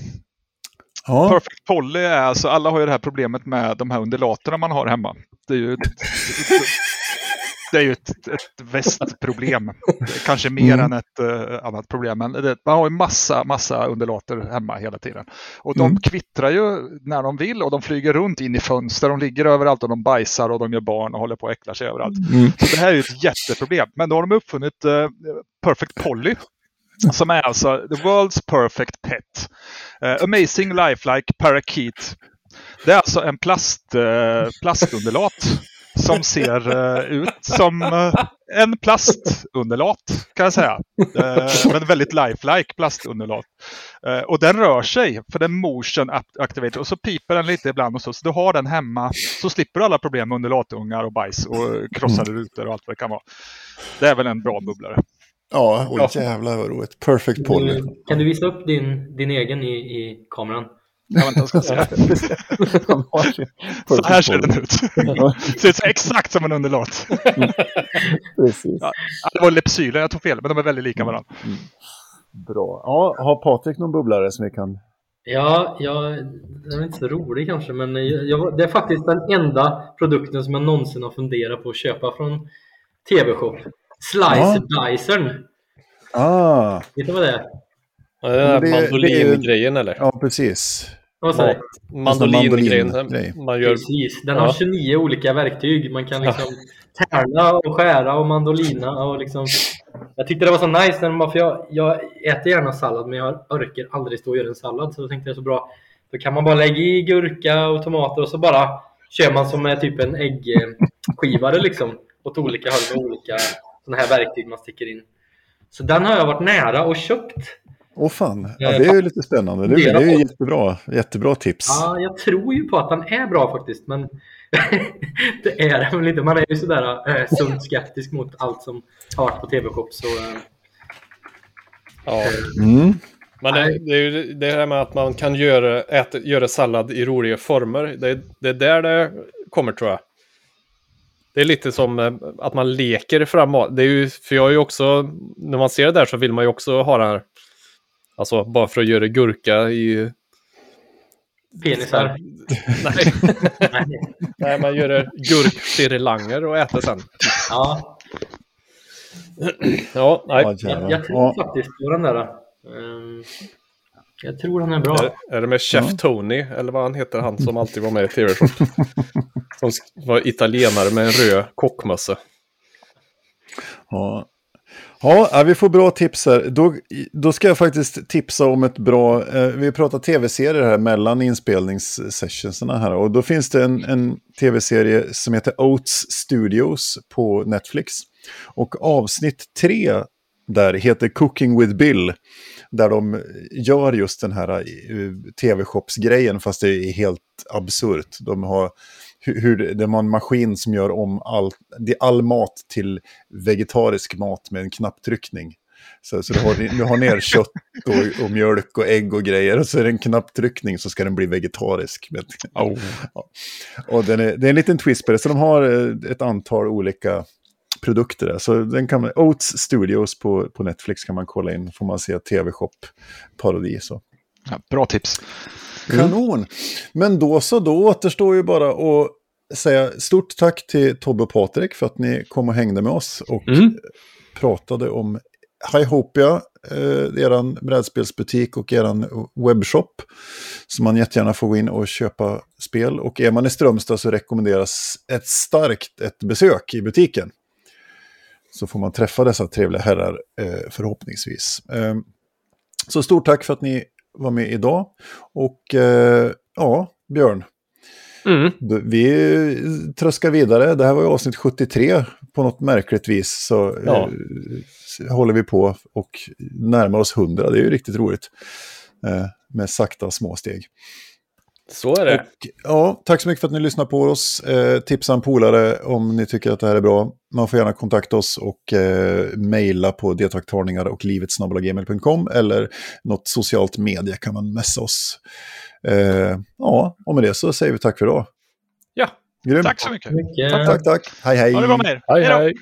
Ja,
Perfect Polly är alltså, alla har ju det här problemet med de här undulaterna man har hemma. Det är ju det är ju ett, ett västproblem. Kanske mer
Mm.
än ett eh, annat problem. Men det, man har ju massa, massa undulater hemma hela tiden. Och de
Mm.
kvittrar ju när de vill och de flyger runt in i fönster. De ligger överallt och de bajsar och de gör barn och håller på och äcklar sig överallt.
Mm.
Så det här är ju ett jätteproblem. Men då har de uppfunnit eh, Perfect Polly. Som är alltså the world's perfect pet. Eh, amazing lifelike parakeet. Det är alltså en plast, uh, plastunderlat som ser eh, ut som eh, en plastunderlat kan jag säga. Uh, men väldigt lifelike plastunderlat. Och den rör sig för den motion act- activator och så piper den lite ibland och så. Så du har den hemma så slipper du alla problem med undulatungar och bajs och krossade rutor och allt vad det kan vara. Det är väl en bra bubblare.
ja oj, jävlar vad roligt. Perfect Polly.
Du, kan du visa upp din, din egen i, i kameran?
Jag vet inte, jag ska se. Så här ser den ut. Ser ut exakt som en.
Precis.
Ja, det var lepsyler, jag tog fel, men de är väldigt lika varandra.
Bra. Ja, har Patrik någon bubblare som vi kan...
Ja, jag, den är inte så rolig kanske, men jag, jag, det är faktiskt den enda produkten som jag någonsin har funderat på att köpa från TV-shop. Slice Dicern.
Ah,
Vet du vad det är?
Ja,
det-
mandolingrejen eller?
ja precis.
Vad?
Mandolingrejen.
mandolingrej.
Man gör...
Precis, den
Ja.
har 29 olika verktyg. Man kan liksom tärna och skära och mandolina och liksom... Jag tyckte det var så nice, när för jag, jag äter gärna sallad men jag orkar aldrig stå och göra en sallad så då tänkte jag så bra. Då kan man bara lägga i gurka och tomater och så bara kör man som med typ en äggskivare liksom. Åt olika håll med olika sådana här verktyg man sticker in. Så den har jag varit nära och köpt.
Åh fan, ja, det är ju lite spännande. Det, det är ju jättebra, jättebra tips.
Ja, jag tror ju på att den är bra faktiskt, men det är den väl inte. Man är ju sådär äh, sunt skeptisk mot allt som har på TV-shop. Så, äh,
Ja.
Mm.
Men det, det är ju det här med att man kan göra, äta, göra sallad i roliga former. Det, är- det är där det kommer tror jag. Det är lite som eh, att man leker fram mat. Det är ju, för jag är ju också, när man ser det där så vill man ju också ha den här, alltså bara för att göra gurka i...
penisar.
Nej,
Nej.
nej man gör gurkfirlanger och äter sen.
Ja,
Ja, nej.
Ja,
jag, jag tror
Ja,
faktiskt på den där. Ehm, jag tror den är bra.
Är, är det med Chef
Ja.
Tony, eller vad han heter, han som alltid var med i TV-shop? som var italienare med en röd kockmössa.
ja. Ja, vi får bra tips här. Då, då ska jag faktiskt tipsa om ett bra... Eh, vi pratar tv-serier här mellan inspelningssessionserna här. Och då finns det en, en tv-serie som heter Oats Studios på Netflix. Och avsnitt tre där heter Cooking with Bill. Där de gör just den här eh, tv-shopsgrejen fast det är helt absurt. De har, hur, hur, det- de har en maskin som gör om all, det- all mat till vegetarisk mat med en knapptryckning. Så, så du, har, du har ner kött och, och mjölk och ägg och grejer och så är det en knapptryckning så ska den bli vegetarisk.
Oh.
ja. Och den är, det är en liten twist på det, så de har eh, ett antal olika produkter där. Så den kan man, Oats Studios på, på Netflix kan man kolla in. Får man se TV-shop-parodi. Så.
Ja, bra tips.
Kanon! Men då så, då återstår ju bara att säga stort tack till Tobbe och Patrik för att ni kom och hängde med oss och
Mm.
pratade om Highopia, eh, eran brädspelsbutik och eran webbshop. Så man jättegärna får gå in och köpa spel. Och är man i Strömstad så rekommenderas ett starkt ett besök i butiken. Så får man träffa dessa trevliga herrar eh, förhoppningsvis. Eh, så stort tack för att ni var med idag. Och eh, ja, Björn,
Mm.
vi tröskar vidare. Det här var ju avsnitt 73 på något märkligt vis. Så
Ja.
eh, håller vi på och närmar oss 100. Det är ju riktigt roligt. Eh, med sakta små steg.
Så är det.
Och, ja, tack så mycket för att ni lyssnar på oss. Eh, tipsa en polare om ni tycker att det här är bra. Man får gärna kontakta oss och eh, mejla på detaktarningar och livetsnabelagmail.com eller något socialt media kan man messa oss. Eh, ja, och med det så säger vi tack för idag.
Ja.
Grymt.
Tack så mycket.
Tack, tack, tack. Hej, hej.
Ha det bra med er.
Hej,
Hej
hej.